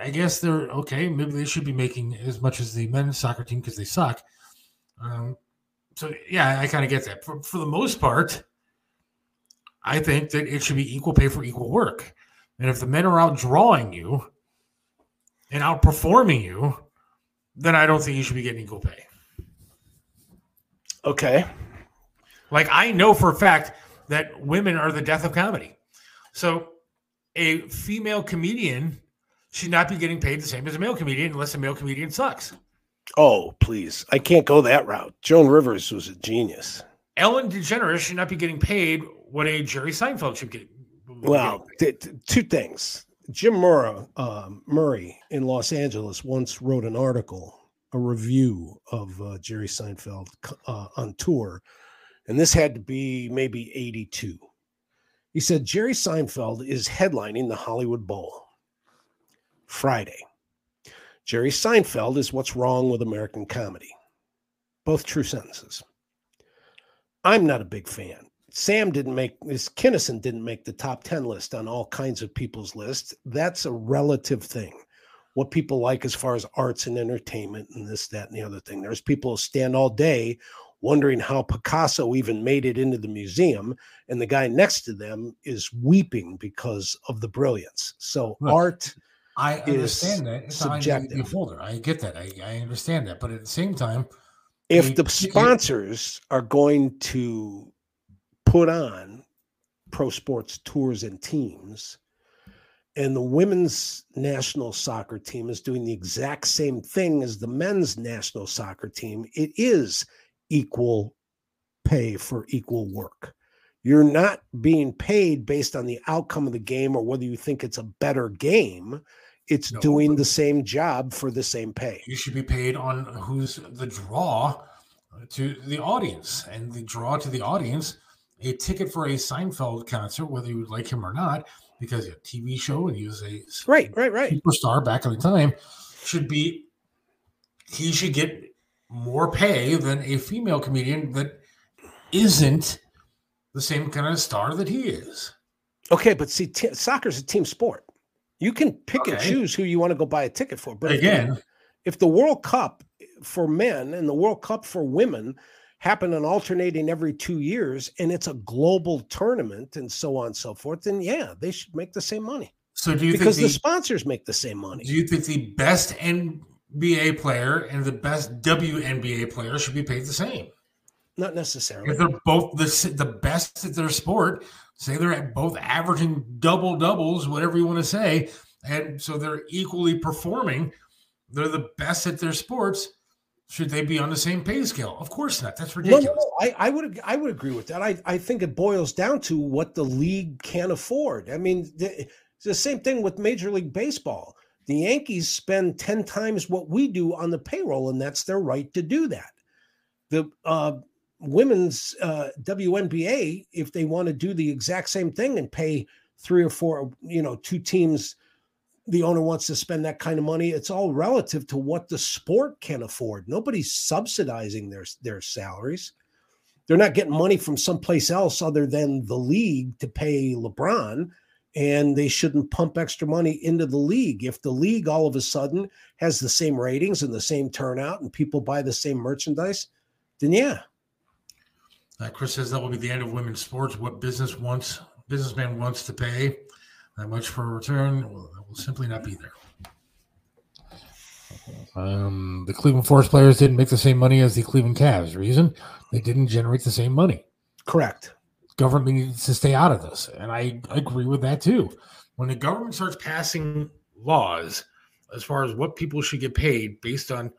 I guess they're okay. Maybe they should be making as much as the men's soccer team because they suck. Um, so yeah, I kind of get that. For, for the most part, I think that it should be equal pay for equal work. And if the men are outdrawing you and outperforming you, then I don't think you should be getting equal pay. Okay. Like I know for a fact that women are the death of comedy. So a female comedian should not be getting paid the same as a male comedian unless a male comedian sucks. Oh, please. I can't go that route. Joan Rivers was a genius. Ellen DeGeneres should not be getting paid what a Jerry Seinfeld should get. Well, th- th- two things. Jim Murray, um, Murray in Los Angeles once wrote an article, a review of uh, Jerry Seinfeld uh, on tour, and this had to be maybe 82. He said Jerry Seinfeld is headlining the Hollywood Bowl Friday. Jerry Seinfeld is what's wrong with American comedy. Both true sentences. I'm not a big fan. Sam didn't make this Kinison didn't make the top 10 list on all kinds of people's lists. That's a relative thing. What people like as far as arts and entertainment and this, that, and the other thing. There's people who stand all day wondering how Picasso even made it into the museum, and the guy next to them is weeping because of the brilliance. So Look, art I understand that. It's not subjective. a folder. I get that. I, I understand that. But at the same time, if the sponsors are going to put on pro sports tours and teams and the women's national soccer team is doing the exact same thing as the men's national soccer team it is equal pay for equal work. You're not being paid based on the outcome of the game or whether you think it's a better game. It's No, doing the same job for the same pay. You should be paid on who's the draw to the audience. And the draw to the audience, a ticket for a Seinfeld concert, whether you like him or not, because he had a TV show and he was a right right right. superstar back in the time, should be he should get more pay than a female comedian that isn't the same kind of star that he is. Okay, but see, t- soccer's a team sport. You can pick and choose who you want to go buy a ticket for. But But if the- again, if the World Cup for men and the World Cup for women happen on alternating every two years, and it's a global tournament and so on and so forth, then yeah, they should make the same money so do you because the, think the, sponsors make the same money. do you think the best NBA player and the best WNBA player should be paid the same? Not necessarily. If they're both the the best at their sport, say they're at both averaging double doubles, whatever you want to say, and so they're equally performing. They're the best at their sports. Should they be on the same pay scale? Of course not. That's ridiculous. no, no. I, I would I would agree with that. I, I think it boils down to what the league can afford. I mean, the, it's the same thing with Major League Baseball. The Yankees spend 10 times what we do on the payroll, and that's their right to do that. The uh, women's uh, WNBA, if they want to do the exact same thing and pay three or four, you know, two teams, the owner wants to spend that kind of money. It's all relative to what the sport can afford. Nobody's subsidizing their their salaries. They're not getting money from someplace else other than the league to pay LeBron and they shouldn't pump extra money into the league. If the league all of a sudden has the same ratings and the same turnout and people buy the same merchandise, then yeah. Uh, Chris says that will be the end of women's sports. What business wants businessman wants to pay that much for a return well, that will simply not be there. Um, the Cleveland Forest players didn't make the same money as the Cleveland Cavs. Reason they didn't generate the same money. Correct government needs to stay out of this. And I agree with that too. When the government starts passing laws as far as what people should get paid based on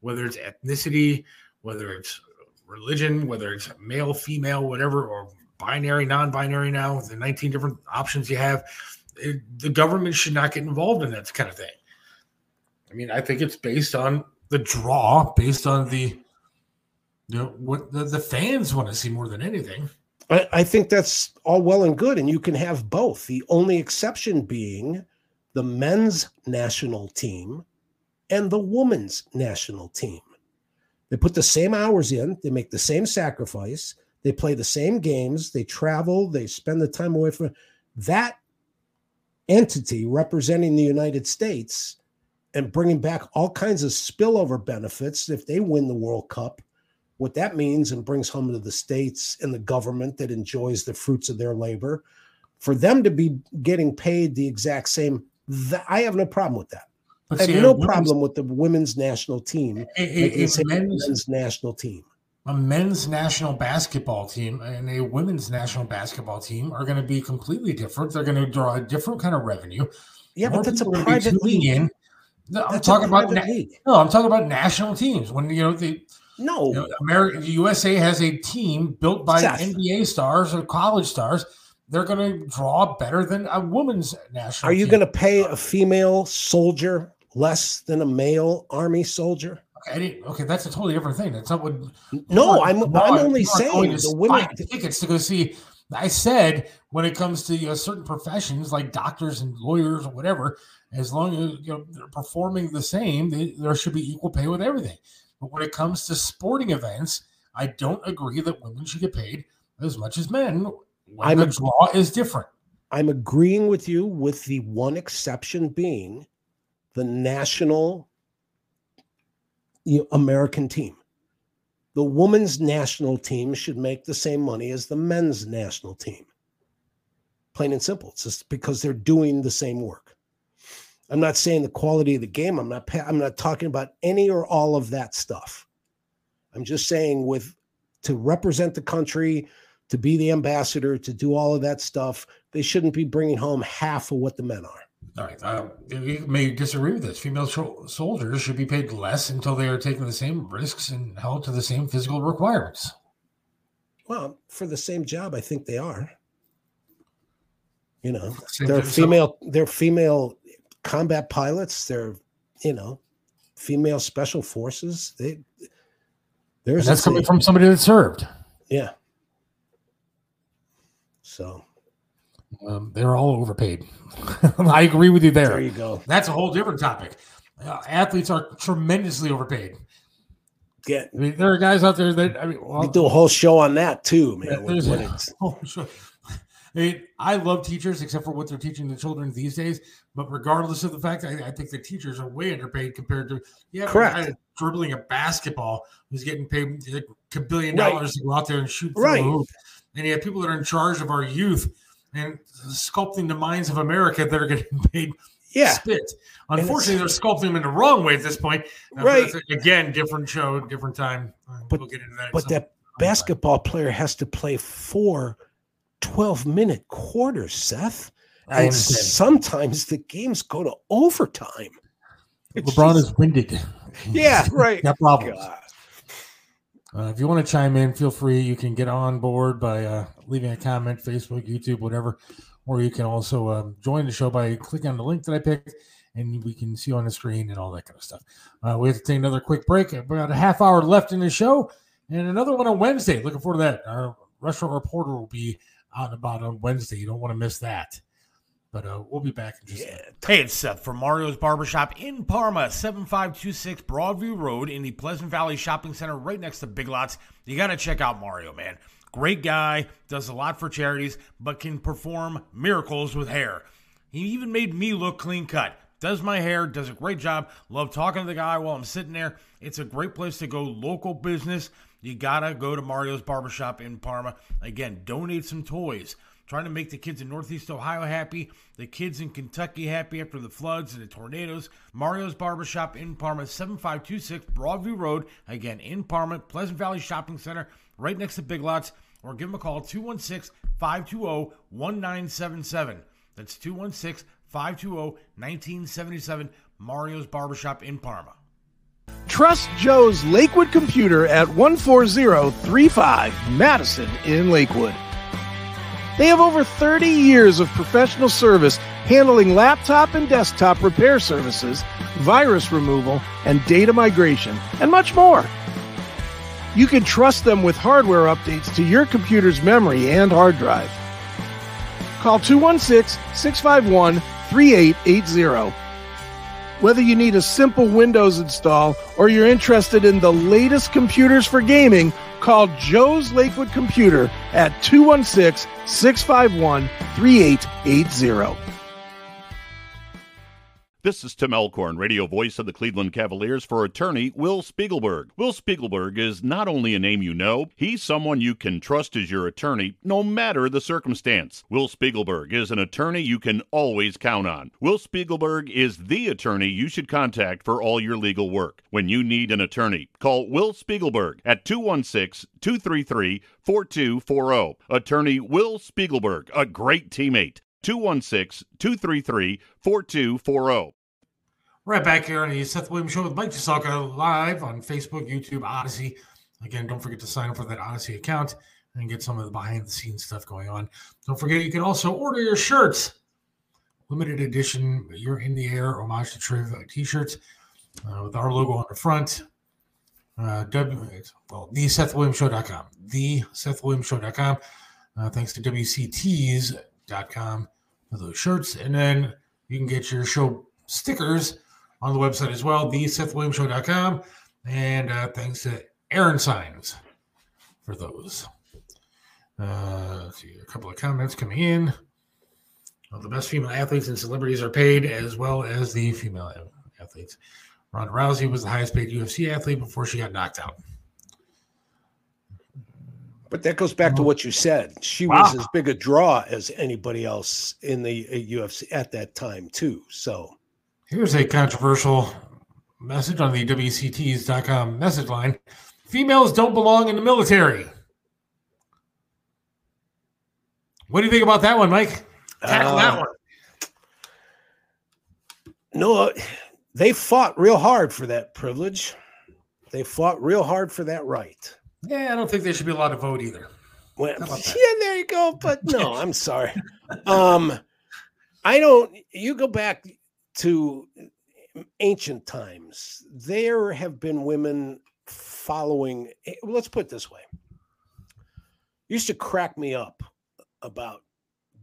whether it's ethnicity, whether it's religion, whether it's male, female, whatever, or binary, non binary now, the 19 different options you have, it, the government should not get involved in that kind of thing. I mean, I think it's based on the draw, based on the you know what the, the fans want to see more than anything. I, I think that's all well and good, and you can have both. The only exception being the men's national team and the women's national team. They put the same hours in, they make the same sacrifice, they play the same games, they travel, they spend the time away from that entity representing the United States and bringing back all kinds of spillover benefits if they win the World Cup what that means and brings home to the states and the government that enjoys the fruits of their labor for them to be getting paid the exact same th- i have no problem with that I have no problem with the women's national team. A, a, men's, men's national team. A men's national basketball team and a women's national basketball team are going to be completely different. They're going to draw a different kind of revenue. Yeah, More but that's a private league. In. No, I'm talking about na- no, I'm talking about national teams. When you know the no, you know, America, the USA has a team built by. NBA stars or college stars. They're going to draw better than a woman's national. Are you going to pay a female soldier less than a male army soldier? Okay, okay, that's a totally different thing. That's not what. No, I'm I'm only saying the women tickets to go see. I said when it comes to you know, certain professions like doctors and lawyers or whatever, as long as you know they're performing the same, they, there should be equal pay with everything. But when it comes to sporting events, I don't agree that women should get paid as much as men. When I'm the draw is different. I'm agreeing with you, with the one exception being the national you know, American team. The women's national team should make the same money as the men's national team. Plain and simple. It's just because they're doing the same work. I'm not saying the quality of the game. I'm not. I'm not talking about any or all of that stuff. I'm just saying with to represent the country, to be the ambassador, to do all of that stuff, they shouldn't be bringing home half of what the men are. All right. Uh, you may disagree with this. Female soldiers should be paid less until they are taking the same risks and held to the same physical requirements. Well, for the same job, I think they are. You know, they're female. They're female combat pilots, they're you know, female special forces. They there's and that's coming from somebody that served. Yeah. So um, they're all overpaid. I agree with you there. There you go. That's a whole different topic. Uh, athletes are tremendously overpaid. Yeah, I mean, there are guys out there that I mean, well, we do a whole show on that too, man. Yeah, oh, sure. I, mean, I love teachers, except for what they're teaching the children these days. But regardless of the fact, I, I think the teachers are way underpaid compared to yeah, correct. dribbling a basketball who's getting paid a billion dollars right. to go out there and shoot right. hoop. And you have people that are in charge of our youth and sculpting the minds of America that are getting paid yeah. spit. Unfortunately, they're sculpting them in the wrong way at this point. Uh, right. Again, different show, different time. Uh, but, we'll that but that basketball player has to play four 12 minute quarters, Seth. And sometimes the games go to overtime. LeBron is winded. Yeah, right. Got problems. Uh, if you want to chime in, feel free. You can get on board by uh, leaving a comment, Facebook, YouTube, whatever. Or you can also um, join the show by clicking on the link that I picked, and we can see on the screen and all that kind of stuff. Uh, we have to take another quick break. About a half hour left in the show. And another one on Wednesday. Looking forward to that. Our restaurant reporter will be out and about on Wednesday. You don't want to miss that. But uh, we'll be back in just a minute. Hey, it's Seth from Mario's Barbershop in Parma, 7526 Broadview Road in the Pleasant Valley Shopping Center right next to Big Lots. You got to check out Mario, man. Great guy, does a lot for charities, but can perform miracles with hair. He even made me look clean cut. Does my hair, does a great job. Love talking to the guy while I'm sitting there. It's a great place to go, local business. You gotta go to Mario's Barbershop in Parma. Again, donate some toys. Trying to make the kids in Northeast Ohio happy, the kids in Kentucky happy after the floods and the tornadoes. Mario's Barbershop in Parma, 7526 Broadview Road. Again, in Parma, Pleasant Valley Shopping Center, right next to Big Lots. Or give them a call, 216 520 1977. That's 216 520 1977. Mario's Barbershop in Parma. Trust Joe's Lakewood Computer at 14035 Madison in Lakewood. They have over 30 years of professional service handling laptop and desktop repair services, virus removal, and data migration, and much more. You can trust them with hardware updates to your computer's memory and hard drive. Call 216 651 3880. Whether you need a simple Windows install or you're interested in the latest computers for gaming, call Joe's Lakewood Computer at 216 651 3880. This is Tim Alcorn, radio voice of the Cleveland Cavaliers for attorney Will Spiegelberg. Will Spiegelberg is not only a name you know, he's someone you can trust as your attorney no matter the circumstance. Will Spiegelberg is an attorney you can always count on. Will Spiegelberg is the attorney you should contact for all your legal work. When you need an attorney, call Will Spiegelberg at 216 233 4240. Attorney Will Spiegelberg, a great teammate. 216 233 4240. Right back here on the Seth Williams Show with Mike Chisaka live on Facebook, YouTube, Odysee. Again, don't forget to sign up for that Odysee account and get some of the behind the scenes stuff going on. Don't forget, you can also order your shirts. Limited edition, You're in the Air, homage to Triv t shirts uh, with our logo on the front. Uh, w, well, the SethWilliamsShow.com. The SethWilliamsShow.com. Uh, thanks to WCTees.com for those shirts. And then you can get your show stickers on the website as well, the SethWilliamsShow.com. And uh, thanks to Aaron Signs for those. Uh, see, a couple of comments coming in. Well, the best female athletes and celebrities are paid as well as the female athletes. Ronda Rousey was the highest paid UFC athlete before she got knocked out. But that goes back to what you said. She Wow. was as big a draw as anybody else in the uh, UFC at that time, too. So Here's a controversial message on the WCTees.com message line. Females don't belong in the military. What do you think about that one, Mike? Tackle that Uh, one. no, they fought real hard for that privilege. They fought real hard for that right. Yeah, I don't think they should be allowed to vote either. Well, yeah, there you go. But no, I'm sorry. Um, I don't. You go back to ancient times. There have been women following. eh, Let's put it this way. Used to crack me up about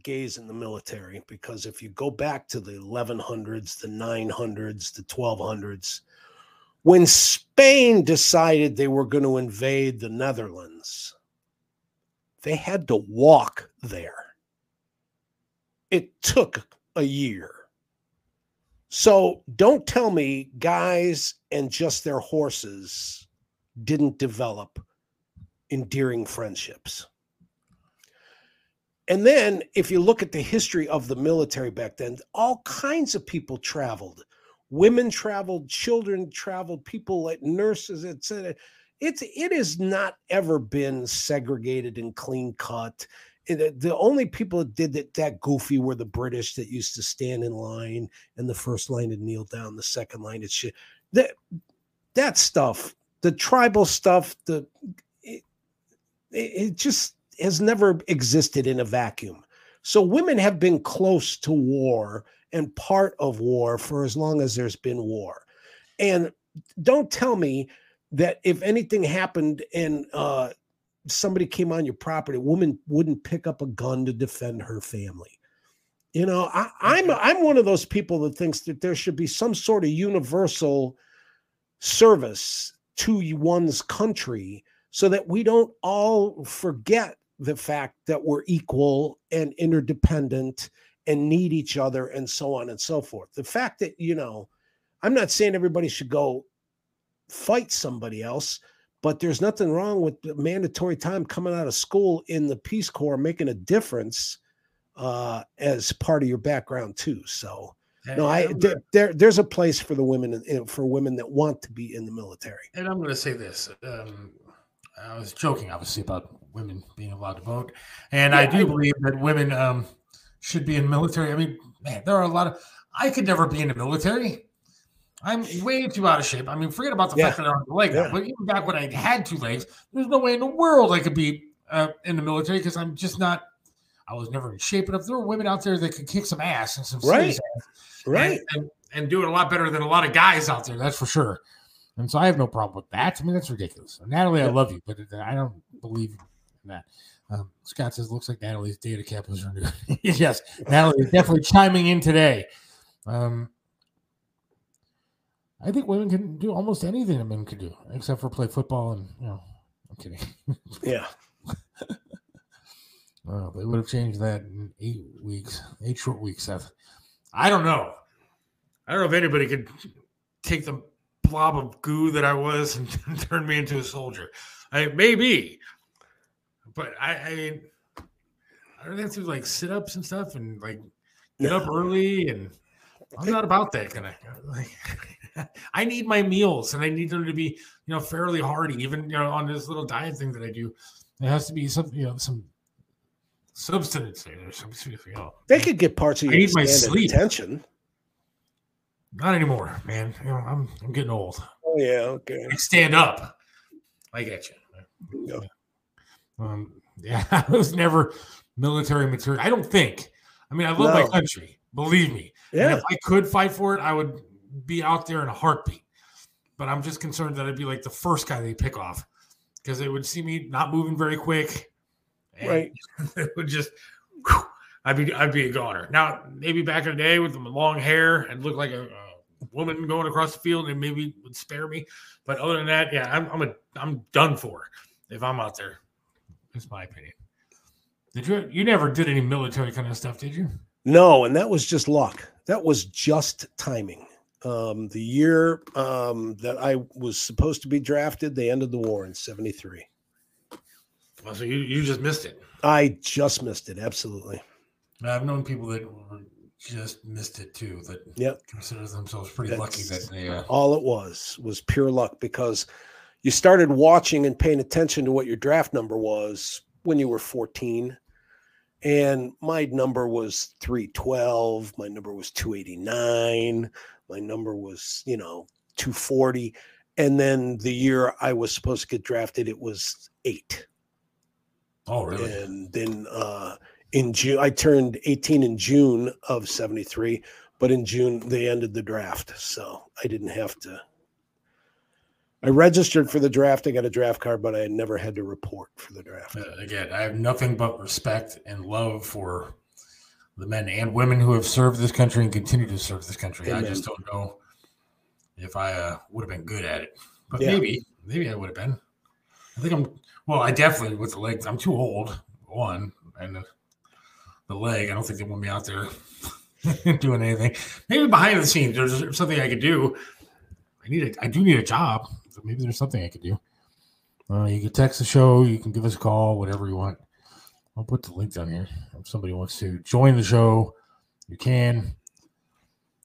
gays in the military because if you go back to the 1100s, the 900s, the 1200s, when Spain decided they were going to invade the Netherlands, they had to walk there. It took a year. So don't tell me guys and just their horses didn't develop endearing friendships. And then, if you look at the history of the military back then, all kinds of people traveled. Women traveled, children traveled, people like nurses, etc. It's it has not ever been segregated and clean cut. The only people that did it that goofy were the British that used to stand in line, and the first line would kneel down, the second line would shit. That that stuff, the tribal stuff, the it, it just has never existed in a vacuum. So women have been close to war and part of war for as long as there's been war. And don't tell me that if anything happened and uh, somebody came on your property, a woman wouldn't pick up a gun to defend her family. You know, I, I'm I'm one of those people that thinks that there should be some sort of universal service to one's country so that we don't all forget the fact that we're equal and interdependent and need each other and so on and so forth. The fact that, you know, I'm not saying everybody should go fight somebody else, but there's nothing wrong with mandatory time coming out of school in the Peace Corps making a difference uh, as part of your background too. So, no, I there, there, there's a place for the women for women that want to be in the military. And I'm going to say this: um, I was joking, obviously, about women being allowed to vote, and yeah, I do I, believe that women um, should be in military. I mean, man, there are a lot of. I could never be in the military. I'm way too out of shape. I mean, forget about the yeah. fact that I don't have a leg yeah. but even back when I had two legs, there's no way in the world I could be uh, in the military because I'm just not. I was never in shape enough. There were women out there that could kick some ass and some right, ass, right, and, and, and do it a lot better than a lot of guys out there. That's for sure. And so I have no problem with that. I mean, that's ridiculous. Natalie, I love you, but I don't believe that. Um, Scott says, looks like Natalie's data cap was renewed. yes, Natalie is definitely chiming in today. Um, I think women can do almost anything that men can do, except for play football and, you know, I'm kidding. Yeah. well, they would have changed that in eight weeks, eight short weeks, Seth. I don't know. I don't know if anybody could take the blob of goo that I was and turn me into a soldier. I maybe, but I, I mean, I don't have to like sit ups and stuff and like get up early and I'm not about that kind of like. I need my meals and I need them to be, you know, fairly hearty. Even you know, on this little diet thing that I do, it has to be some, you know, some substance there. Some, you know, they could get parts of your I need my sleep. attention. Not anymore, man. You know, I'm I'm getting old. Oh yeah, okay. I stand up. I get you. Yeah. Um, yeah, I was never military material. I don't think. I mean, I love no. my country. Believe me. Yeah. And if I could fight for it, I would be out there in a heartbeat. But I'm just concerned that I'd be like the first guy they pick off because they would see me not moving very quick. right. it would just whew, I'd be I'd be a goner. Now, maybe back in the day with the long hair and look like a, a woman going across the field and maybe would spare me. But other than that, yeah, I'm I'm a I'm done for if I'm out there. That's my opinion. Did you you never did any military kind of stuff, did you? No, and that was just luck. That was just timing. Um, the year um, that I was supposed to be drafted, they ended the war in '73. Well, so you, you just missed it. I just missed it. Absolutely. I've known people that just missed it too. That yep. consider themselves pretty That's lucky that they. Uh... All it was was pure luck because you started watching and paying attention to what your draft number was when you were 14. And my number was 312. My number was 289. My number was, you know, 240. And then the year I was supposed to get drafted, it was eight. Oh, really? And then uh, in June. I turned 18 in June of 73, but in June they ended the draft. So I didn't have to. I registered for the draft. I got a draft card, but I had never had to report for the draft. Uh, again, I have nothing but respect and love for the men and women who have served this country and continue to serve this country. Amen. I just don't know if I uh, would have been good at it, but yeah. maybe, maybe I would have been. I think I'm. Well, I definitely with the legs. I'm too old. One and the leg. I don't think they want me out there doing anything. Maybe behind the scenes, there's something I could do. I need a, I do need a job. Maybe there's something I could do. Uh, you can text the show. You can give us a call, whatever you want. I'll put the link down here. If somebody wants to join the show, you can.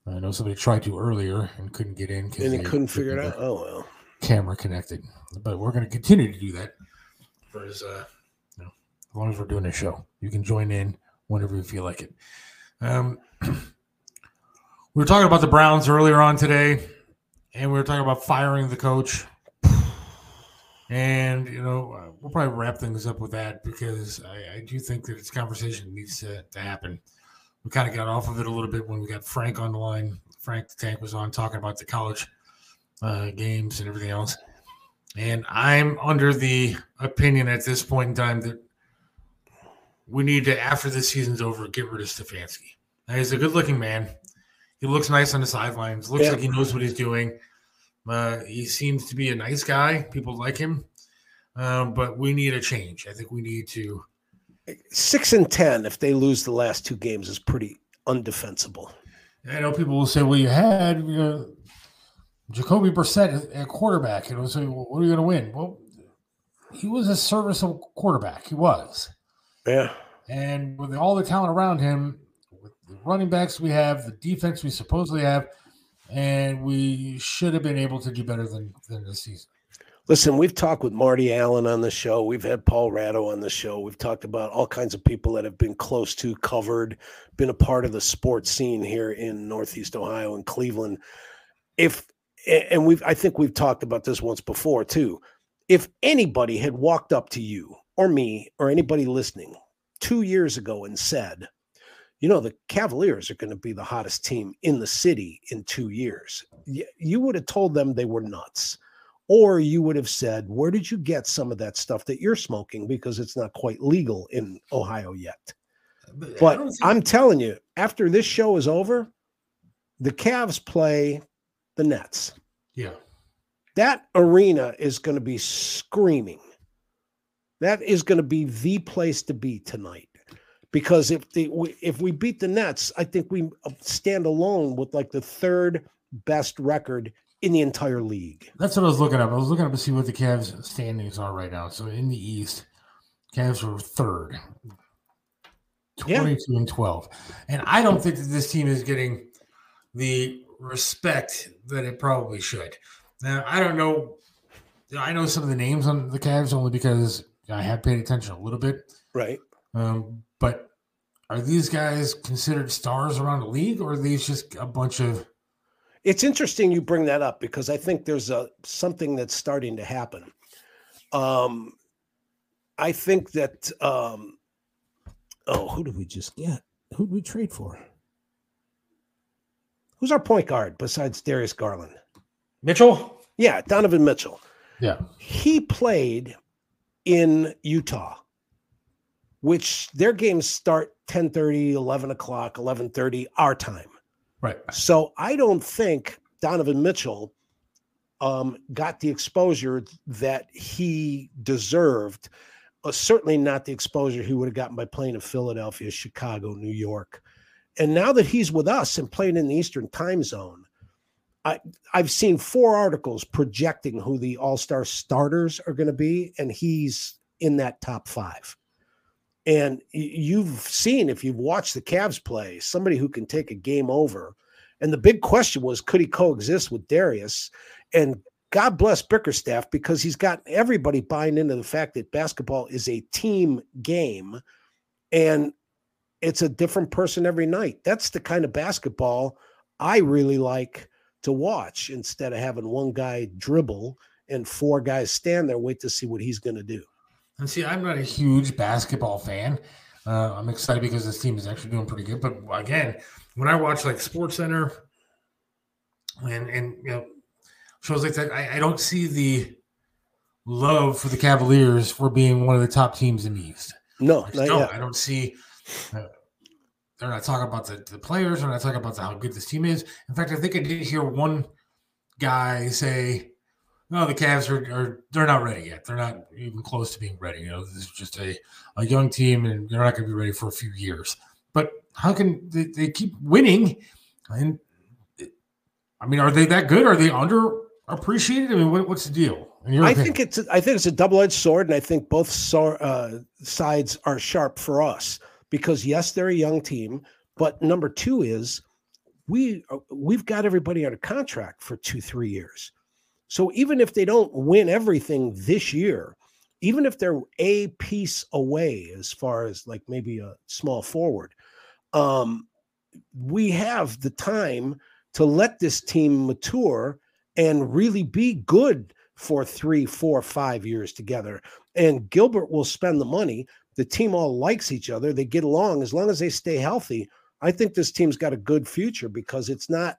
I know somebody tried to earlier and couldn't get in because they couldn't figure it out. Oh well, camera connected. But we're going to continue to do that for as uh, you know, as long as we're doing a show. You can join in whenever you feel like it. Um, we were talking about the Browns earlier on today, and we were talking about firing the coach. And you know, uh, we'll probably wrap things up with that because I, I do think that this conversation needs to, to happen. We kind of got off of it a little bit when we got Frank on the line. Frank the Tank was on talking about the college uh, games and everything else. And I'm under the opinion at this point in time that we need to, after the season's over, get rid of Stefanski. Now, he's a good looking man. He looks nice on the sidelines. Looks Yeah. like he knows what he's doing. Uh, he seems to be a nice guy. People like him. Um, but we need a change. I think we need to. Six and ten, if they lose the last two games, is pretty undefensible. I know people will say, "Well, you had you know, Jacoby Brissett at quarterback," and will say, well, "What are you going to win?" Well, he was a serviceable quarterback. He was, Yeah. and with all the talent around him, the running backs we have, the defense we supposedly have, and we should have been able to do better than than this season. Listen, we've talked with Marty Allen on the show. We've had Paul Ratto on the show. We've talked about all kinds of people that have been close to, covered, been a part of the sports scene here in Northeast Ohio and Cleveland. If and we've I think we've talked about this once before too. If anybody had walked up to you or me or anybody listening two years ago and said, you know, the Cavaliers are going to be the hottest team in the city in two years, you would have told them they were nuts or you would have said, Where did you get some of that stuff that you're smoking? Because it's not quite legal in Ohio yet. I But I'm telling you, after this show is over, the Cavs play the Nets. yeah, That arena is going to be screaming. That is going to be the place to be tonight. Because if the we- if we beat the Nets, I think we stand alone with like the third best record in the entire league. that's what I was looking up. I was looking up to see what the Cavs standings are right now. So in the East, Cavs were third, Yeah. 22 and 12. And I don't think that this team is getting the respect that it probably should. Now, I don't know. I know some of the names on the Cavs only because I have paid attention a little bit. Right. Um, but are these guys considered stars around the league or are these just a bunch of It's interesting you bring that up because I think there's a something that's starting to happen. Um, I think that um, oh, who did we just get? Who did we trade for? Who's our point guard besides Darius Garland? Mitchell? Yeah, Donovan Mitchell. Yeah. He played in Utah, which their games start 10 30 11 o'clock, 11 30 our time. Right. So I don't think Donovan Mitchell um, got the exposure that he deserved. Uh, certainly not the exposure he would have gotten by playing in Philadelphia, Chicago, New York. And now that he's with us and playing in the Eastern time zone, I, I've seen four articles projecting who the all star starters are going to be, and he's in that top five. And you've seen, if you've watched the Cavs play, somebody who can take a game over. And the big question was, could he coexist with Darius? And God bless Bickerstaff because he's got everybody buying into the fact that basketball is a team game and it's a different person every night. That's the kind of basketball I really like to watch instead of having one guy dribble and four guys stand there, wait to see what he's going to do. And see, I'm not a huge basketball fan. Uh, I'm excited because this team is actually doing pretty good. But again, when I watch like Sports Center and and you know shows like that, I, I don't see the love for the Cavaliers for being one of the top teams in the East. No, I don't. yet. I don't see. Uh, they're not talking about the, the players. They're not talking about how good this team is. In fact, I think I did hear one guy say, "No, the Cavs are, are they're not ready yet. They're not even close to being ready. You know, this is just a, a young team, and they're not going to be ready for a few years." But how can they, they keep winning? And I mean, are they that good? Are they underappreciated? I mean, what, what's the deal? I opinion? think it's I think it's a double edged sword, and I think both so, uh, sides are sharp for us because yes, they're a young team, but number two is we uh, we've got everybody under contract for two three years, so even if they don't win everything this year, even if they're a piece away as far as like maybe a small forward, um, we have the time to let this team mature and really be good for three, four, five years together. And Gilbert will spend the money. The team all likes each other. They get along as long as they stay healthy. I think this team's got a good future because it's not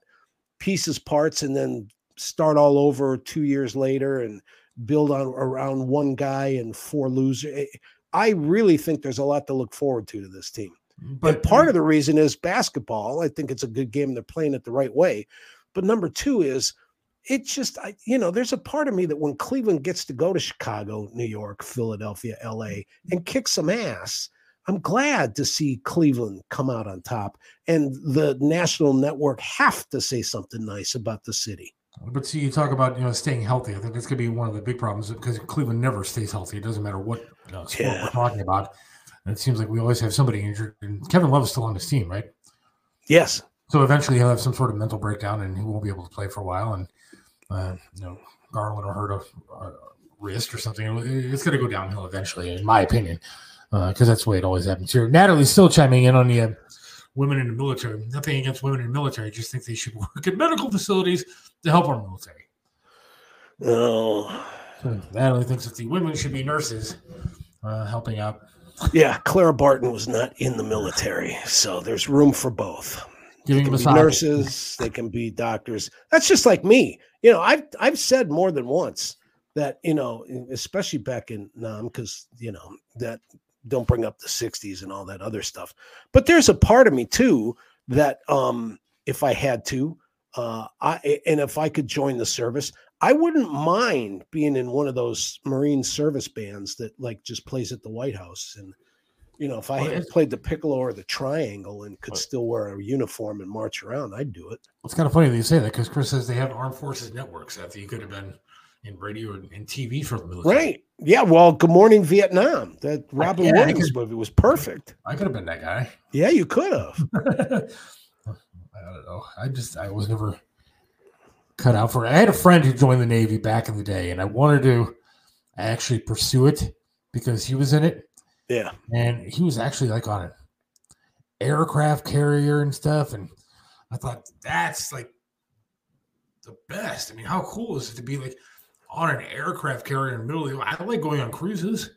pieces, parts, and then start all over two years later and build on around one guy and four losers. Eh, I really think there's a lot to look forward to to this team. But and part of the reason is basketball. I think it's a good game. They're playing it the right way. But number two is it's just I, you know there's a part of me that when cleveland gets to go to chicago new york philadelphia la and kick some ass i'm glad to see cleveland come out on top and the national network have to say something nice about the city but see you talk about you know staying healthy i think that's going to be one of the big problems because cleveland never stays healthy it doesn't matter what sport yeah. we're talking about and it seems like we always have somebody injured and kevin love is still on this team right yes so eventually he'll have some sort of mental breakdown and he won't be able to play for a while and uh, you know, Garland will hurt a, a wrist or something. It's going to go downhill eventually, in my opinion, because uh, that's the way it always happens here. Natalie's still chiming in on the uh, women in the military. Nothing against women in the military. I just think they should work in medical facilities to help our military. Oh. So Natalie thinks that the women should be nurses uh, helping out. Yeah, Clara Barton was not in the military, so there's room for both. Giving they can be nurses, they can be doctors. That's just like me you know, I've I've said more than once that you know, especially back in Nam, because you know that don't bring up the '60s and all that other stuff. But there's a part of me too that um, if I had to, uh, I and if I could join the service, I wouldn't mind being in one of those Marine service bands that like just plays at the White House and you know, if I had played the piccolo or the triangle and could still wear a uniform and march around, I'd do it. It's kind of funny that you say that because Chris says they have armed forces networks. That you could have been in radio and TV for the military. Right. Yeah. Well, Good Morning Vietnam. That Robin yeah, Williams could, movie was perfect. I could have been that guy. Yeah, you could have. I don't know. I just I was never cut out for it. I had a friend who joined the Navy back in the day, and I wanted to actually pursue it because he was in it yeah. And he was actually like on an aircraft carrier and stuff. And I thought that's like the best. I mean, how cool is it to be like on an aircraft carrier in the middle of the I like going on cruises.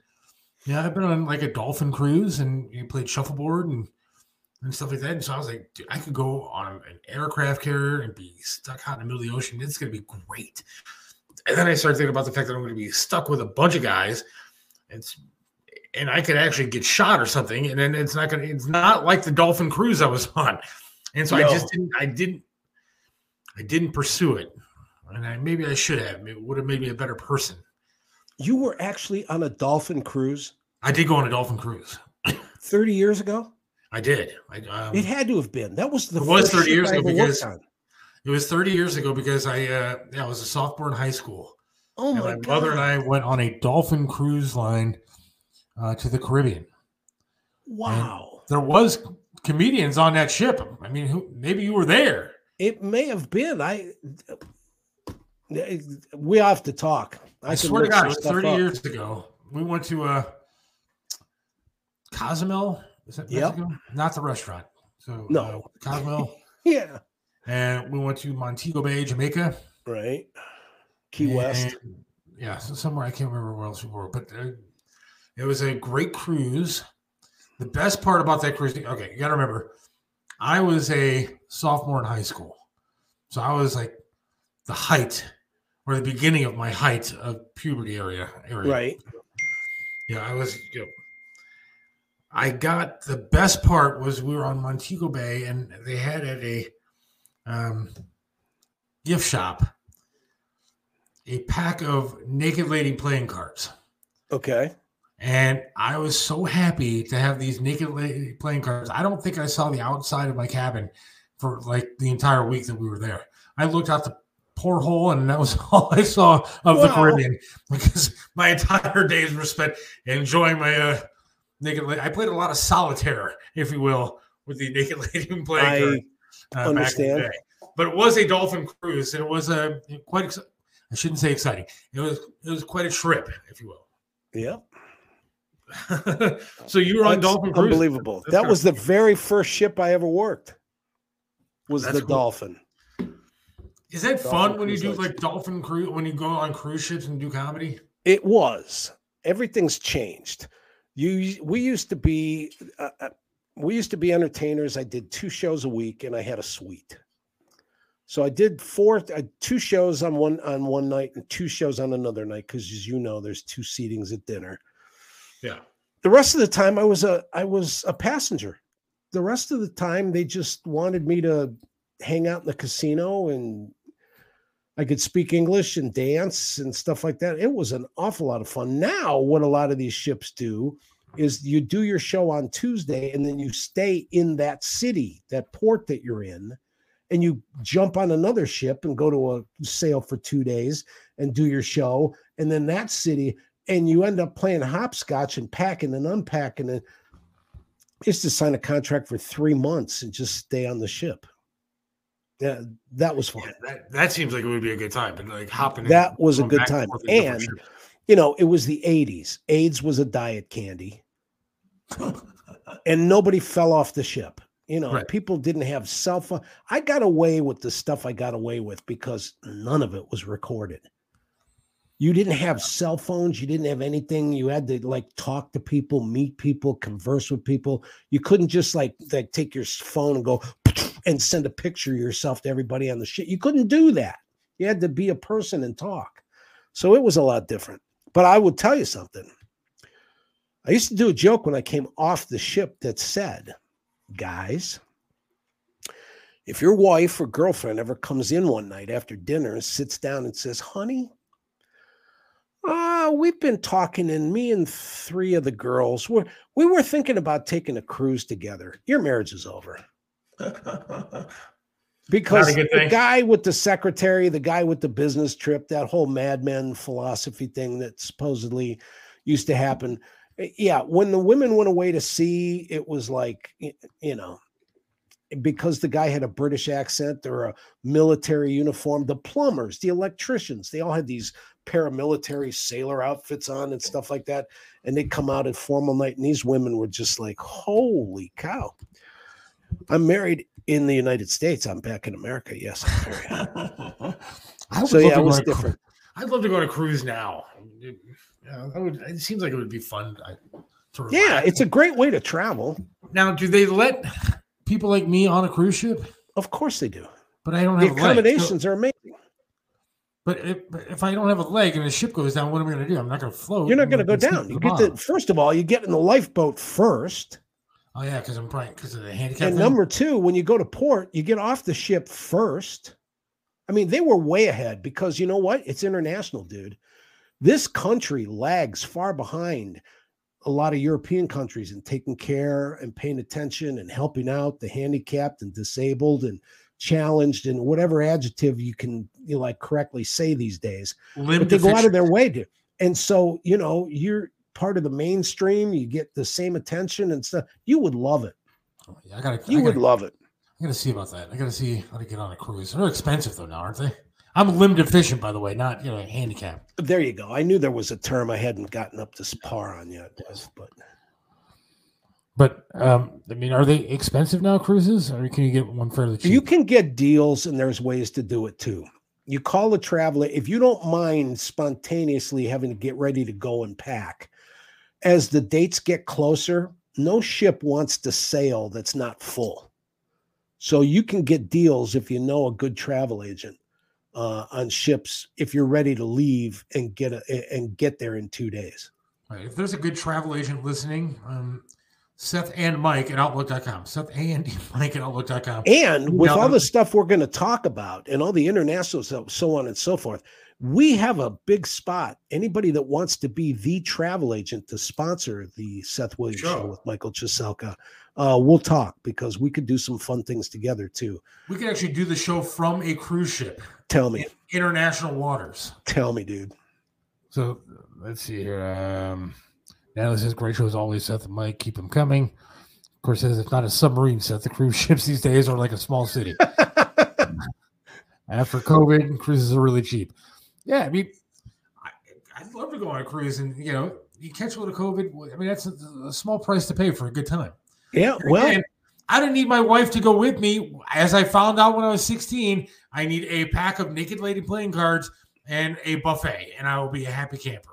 Yeah, I've been on like a dolphin cruise and you played shuffleboard and and stuff like that. And so I was like, dude, I could go on an aircraft carrier and be stuck out in the middle of the ocean. It's gonna be great. And then I started thinking about the fact that I'm gonna be stuck with a bunch of guys. It's and I could actually get shot or something, and then it's not gonna. It's not like the Dolphin cruise I was on, and so no. I just didn't. I didn't. I didn't pursue it, and I maybe I should have. It would have made me a better person. You were actually on a Dolphin cruise. I did go on a Dolphin cruise. Thirty years ago. I did. I, um, it had to have been. That was the. It was thirty years ago because it was thirty years ago because I uh, I was a sophomore in high school. Oh my, god! my mother and I went on a Dolphin cruise line uh, to the Caribbean. Wow. And there was comedians on that ship. I mean, who, maybe you were there. It may have been. I we have to talk. I, I swear to God, 30 up. years ago. We went to uh Cozumel. Is that yep. Mexico? Not the restaurant. So no uh, Cozumel. yeah. And we went to Montego Bay, Jamaica. Right. Key and, West. Yeah, so somewhere I can't remember where else we were, but uh, it was a great cruise. The best part about that cruise, okay, you got to remember, I was a sophomore in high school. So I was like the height or the beginning of my height of puberty area. area. Right. Yeah, I was, you know, I got the best part was we were on Montego Bay and they had at a um, gift shop a pack of naked lady playing cards. Okay. And I was so happy to have these naked lady playing cards. I don't think I saw the outside of my cabin for like the entire week that we were there. I looked out the porthole and that was all I saw of wow. the Caribbean because my entire days were spent enjoying my uh, naked lady. I played a lot of solitaire, if you will, with the naked lady playing I card. Uh, understand. But it was a dolphin cruise and it was a quite, ex- I shouldn't say exciting. It was, it was quite a trip, if you will. Yep. so you were on Dolphin Cruise. Unbelievable. That's that was the very first ship I ever worked. Was That's the cool. Dolphin. Is that dolphin fun when you do like dolphin cruise when you go on cruise ships and do comedy? It was. Everything's changed. You we used to be uh, uh we used to be entertainers. I did two shows a week and I had a suite. So I did four, uh, two shows on one on one night and two shows on another night because, as you know, there's two seatings at dinner. Yeah. The rest of the time, I was a I was a passenger. The rest of the time, they just wanted me to hang out in the casino and I could speak English and dance and stuff like that. It was an awful lot of fun. Now, what a lot of these ships do is you do your show on Tuesday and then you stay in that city, that port that you're in, and you jump on another ship and go to a sail for two days and do your show. And then that city, and you end up playing hopscotch and packing and unpacking. And it's to sign a contract for three months and just stay on the ship. Yeah, that was fun. That, that seems like it would be a good time, but like hopping. That was a good time. And you know, it was the 80s. AIDS was a diet candy. and nobody fell off the ship. You know, Right. people didn't have cell phone. I got away with the stuff I got away with because none of it was recorded. You didn't have cell phones. You didn't have anything. You had to like talk to people, meet people, converse with people. You couldn't just like like take your phone and go and send a picture of yourself to everybody on the ship. You couldn't do that. You had to be a person and talk. So it was a lot different. But I will tell you something. I used to do a joke when I came off the ship that said, guys, if your wife or girlfriend ever comes in one night after dinner and sits down and says, honey, uh, we've been talking, and me and three of the girls were we were thinking about taking a cruise together. Your marriage is over. Because the guy with the secretary, the guy with the business trip, that whole madman philosophy thing that supposedly used to happen. eh, Yeah, when the women went away to sea, it was like, you know, because the guy had a British accent or a military uniform, the plumbers, the electricians, they all had these paramilitary sailor outfits on and stuff like that. And they'd come out at formal night, and these women were just like, holy cow. I'm married in the United States. I'm back in America. Yes, I'm. I would So love yeah, to go was on a different. I'd love to go on a cruise now. It, yeah, would. It seems like it would be fun. I, Yeah, it's a great way to travel. now. Do they let people like me on a cruise ship? Of course they do. But I don't The have a leg. So- accommodations are amazing. but, if, but if I don't have a leg and the ship goes down, what am I going to do? I'm not going to float. You're not going to go down. You get the first of all, you get in the lifeboat first. Oh yeah, because I'm probably because of the handicap. And thing? number two, when you go to port, you get off the ship first. I mean, they were way ahead because you know what? It's international, dude. This country lags far behind a lot of European countries in taking care and paying attention and helping out the handicapped and disabled and challenged and whatever adjective you can you know, like correctly say these days. But they go out of their way to. And so, you know, you're part of the mainstream, you get the same attention and stuff. You would love it. Oh, yeah, I gotta. You I would gotta, love it. I gotta see about that. I gotta see how to get on a cruise. They're expensive though now, aren't they? I'm limb deficient, by the way, not you know handicapped. There you go. I knew there was a term I hadn't gotten up to par on yet, but But um, I mean, are they expensive now? Cruises, or can you get one fairly cheap? you can get deals and there's ways to do it too. You call a traveler if you don't mind spontaneously having to get ready to go and pack. As the dates get closer, no ship wants to sail that's not full. So you can get deals if you know a good travel agent uh, on ships if you're ready to leave and get a, and get there in two days. Right, if there's a good travel agent listening, um, Seth and Mike at Outlook.com. Seth and Mike at Outlook.com. And with all the stuff we're going to talk about and all the international stuff, so on and so forth, we have a big spot. Anybody that wants to be the travel agent to sponsor the Seth Williams show with Michael Chiselka, uh, we'll talk because we could do some fun things together too. We could actually do the show from a cruise ship, Tell me, international waters. tell me, dude. So let's see here. Um, Natalie says, "Great shows always, Seth and Mike. Keep them coming." Of course, says it's not a submarine, Seth. The cruise ships these days are like a small city. After COVID, cruises are really cheap. Yeah, I mean, I, I'd love to go on a cruise, and you know, you catch a little COVID. I mean, that's a, a small price to pay for a good time. Yeah, well, Again, I don't need my wife to go with me. As I found out when I was 16, I need a pack of Naked Lady playing cards and a buffet, and I will be a happy camper.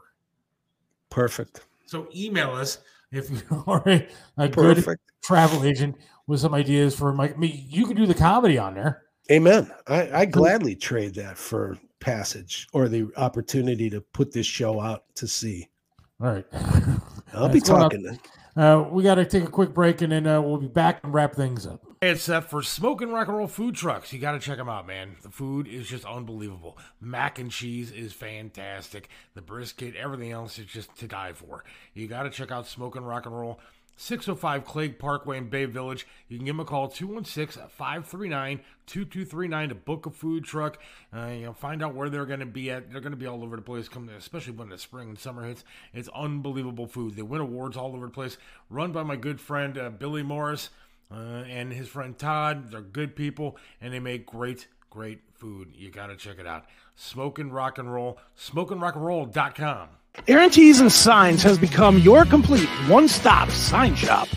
perfect, So email us if you are a, a good perfect. travel agent with some ideas for Mike. I mean, you can do the comedy on there. Amen. I, I gladly trade that for passage or the opportunity to put this show out to sea. All right. I'll be That's what talking. then. Uh, we got to take a quick break and then uh, we'll be back and wrap things up. Hey, it's Seth for Smoking Rock and Roll Food Trucks. You got to check them out, man. The food is just unbelievable. Mac and cheese is fantastic. The brisket, everything else is just to die for. You got to check out Smoking Rock and Roll. 605 Clague Parkway in Bay Village. You can give them a call 216 539 2239 to book a food truck. Uh, you know, find out where they're going to be at. They're going to be all over the place, coming, especially when the spring and summer hits. It's unbelievable food. They win awards all over the place. Run by my good friend uh, Billy Morris uh, and his friend Todd. They're good people and they make great, great food. You got to check it out. Smoking Rock and Roll, smokingrockandroll.com. Aaron Tees and Signs has become your complete one-stop sign shop.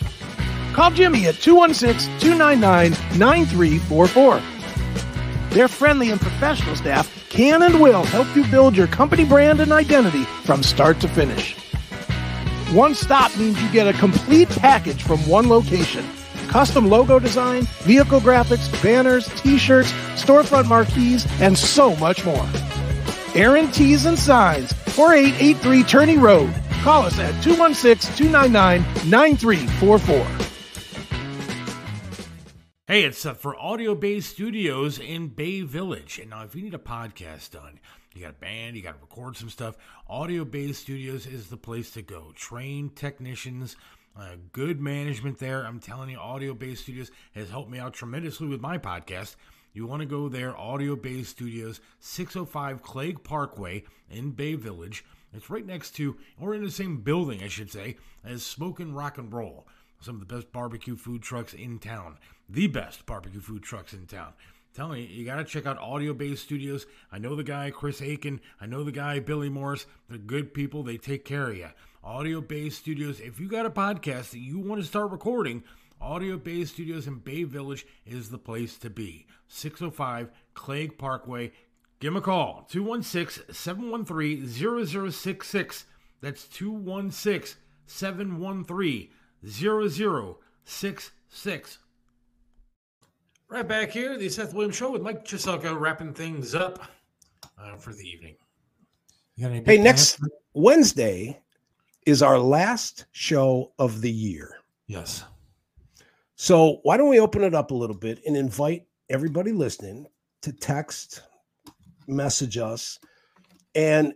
Call Jimmy at 216-299-9344. Their friendly and professional staff can and will help you build your company brand and identity from start to finish. One stop means you get a complete package from one location. Custom logo design, vehicle graphics, banners, t-shirts, storefront marquees, and so much more. Aaron Tees and Signs, 4883 Turney Road. Call us at 216-299-9344. Hey, it's uh, for Audio Bay Studios in Bay Village. And now, if you need a podcast done, you got a band, you got to record some stuff, Audio Bay Studios is the place to go. Trained technicians, uh, good management there. I'm telling you, Audio Bay Studios has helped me out tremendously with my podcast. You want to go there, Audio Bay Studios, 605 Clague Parkway in Bay Village. It's right next to, or in the same building, I should say, as Smokin' Rock and Roll. Some of the best barbecue food trucks in town. The best barbecue food trucks in town. telling you, you got to check out Audio Bay Studios. I know the guy, Chris Aiken. I know the guy, Billy Morris. They're good people. They take care of you. Audio Bay Studios. If you got a podcast that you want to start recording, Audio Bay Studios in Bay Village is the place to be. 605 Clague Parkway. Give them a call. 216 713 0066. That's 216 713 0066. Right back here, the Seth Williams Show with Mike Chiselka wrapping things up uh, for the evening. Hey, next plans? Wednesday is our last show of the year. Yes. So why don't we open it up a little bit and invite everybody listening to text, message us, and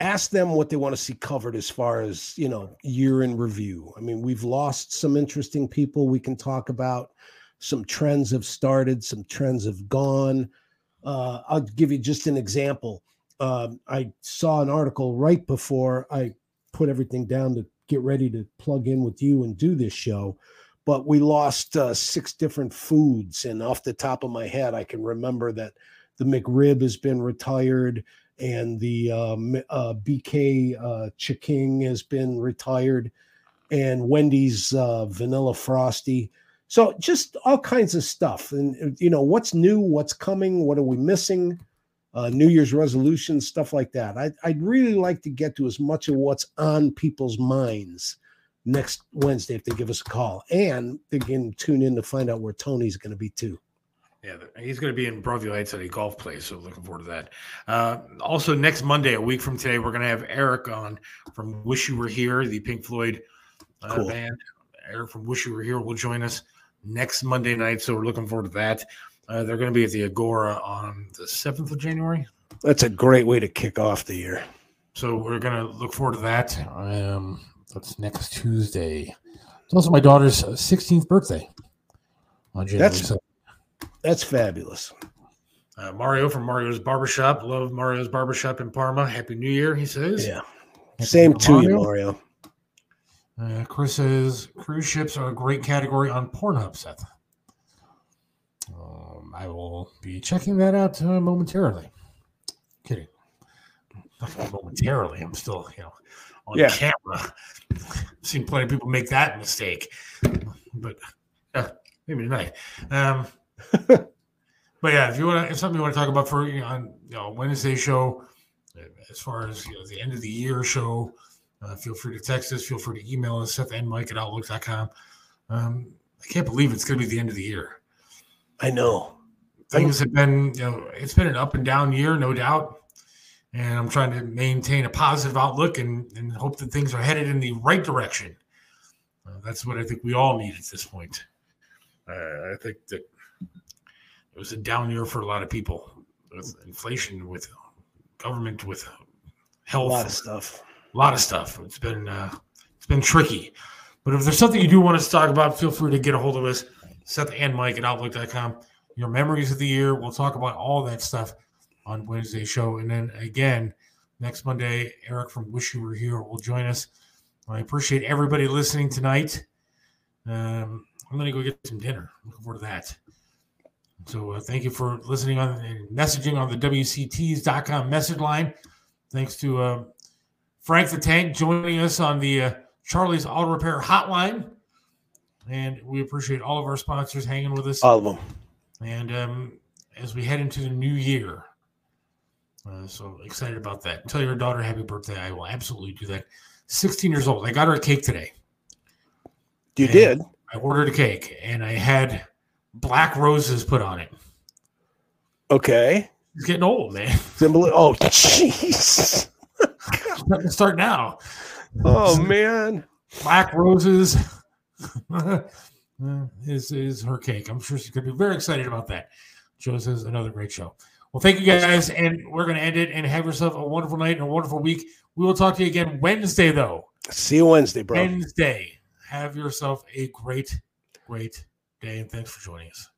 ask them what they want to see covered as far as you know year in review. I mean, we've lost some interesting people we can talk about. Some trends have started, some trends have gone. Uh, I'll give you just an example. Um, I saw an article right before I put everything down to get ready to plug in with you and do this show but we lost uh, six different foods. And off the top of my head, I can remember that the McRib has been retired and the um, uh, BK uh, Ch'King has been retired and Wendy's uh, Vanilla Frosty. So just all kinds of stuff. And, uh, you know, what's new, what's coming, what are we missing? Uh, New Year's resolutions, stuff like that. I, I'd really like to get to as much of what's on people's minds next Wednesday if they give us a call. And they can tune in to find out where Tony's going to be too. Yeah, he's going to be in Broadview Heights at a golf place, so looking forward to that. Uh, also, next Monday, a week from today, we're going to have Eric on from Wish You Were Here, the Pink Floyd uh, Cool. band. Eric from Wish You Were Here will join us next Monday night, so we're looking forward to that. Uh, they're going to be at the Agora on the 7th of January. That's a great way to kick off the year. So we're going to look forward to that. Um, that's next Tuesday. It's also my daughter's uh, 16th birthday. On January That's- 7th. That's fabulous. Uh, Mario from Mario's Barbershop. Love Mario's Barbershop in Parma. Happy New Year, he says. Yeah. Same to you, Mario. Uh, Chris says cruise ships are a great category on Pornhub, Seth. Um, I will be checking that out uh, momentarily. Kidding. Not momentarily. I'm still, you know, on Yeah. camera. seen plenty of people make that mistake, but uh, maybe tonight. Um, but yeah, if you want, if something you want to talk about for you know, on you know Wednesday show, uh, as far as you know, the end of the year show, uh, feel free to text us. Feel free to email us, Seth and Mike at Outlook.com. Um, I can't believe it's going to be the end of the year. I know. things have been, you know, it's been an up and down year, no doubt. And I'm trying to maintain a positive outlook and, and hope that things are headed in the right direction. Uh, that's what I think we all need at this point. Uh, I think that it was a down year for a lot of people with inflation, with government, with health, A lot of stuff. a lot of stuff. It's been uh, it's been tricky. But if there's something you do want us to talk about, feel free to get a hold of us, Seth and Mike at Outlook.com. Your memories of the year. We'll talk about all that stuff on Wednesday show. And then again, next Monday, Eric from Wish You Were Here will join us. I appreciate everybody listening tonight. Um, I'm going to go get some dinner. Looking forward to that. So uh, thank you for listening on and messaging on the WCTees.com message line. Thanks to uh, Frank the Tank joining us on the uh, Charlie's Auto Repair Hotline. And we appreciate all of our sponsors hanging with us. All of them. And um, as we head into the new year, uh, so excited about that. Tell your daughter happy birthday. I will absolutely do that. 16 years old. I got her a cake today. You And did. I ordered a cake and I had black roses put on it. Okay. It's getting old, man. Symbol. Oh, jeez. Start now. Oh man. Black roses is is her cake. I'm sure she's going to be very excited about that. Joe says another great show. Well, thank you guys, and we're going to end it and have yourself a wonderful night and a wonderful week. We will talk to you again Wednesday, though. See you Wednesday, bro. Wednesday. Have yourself a great, great day, and thanks for joining us.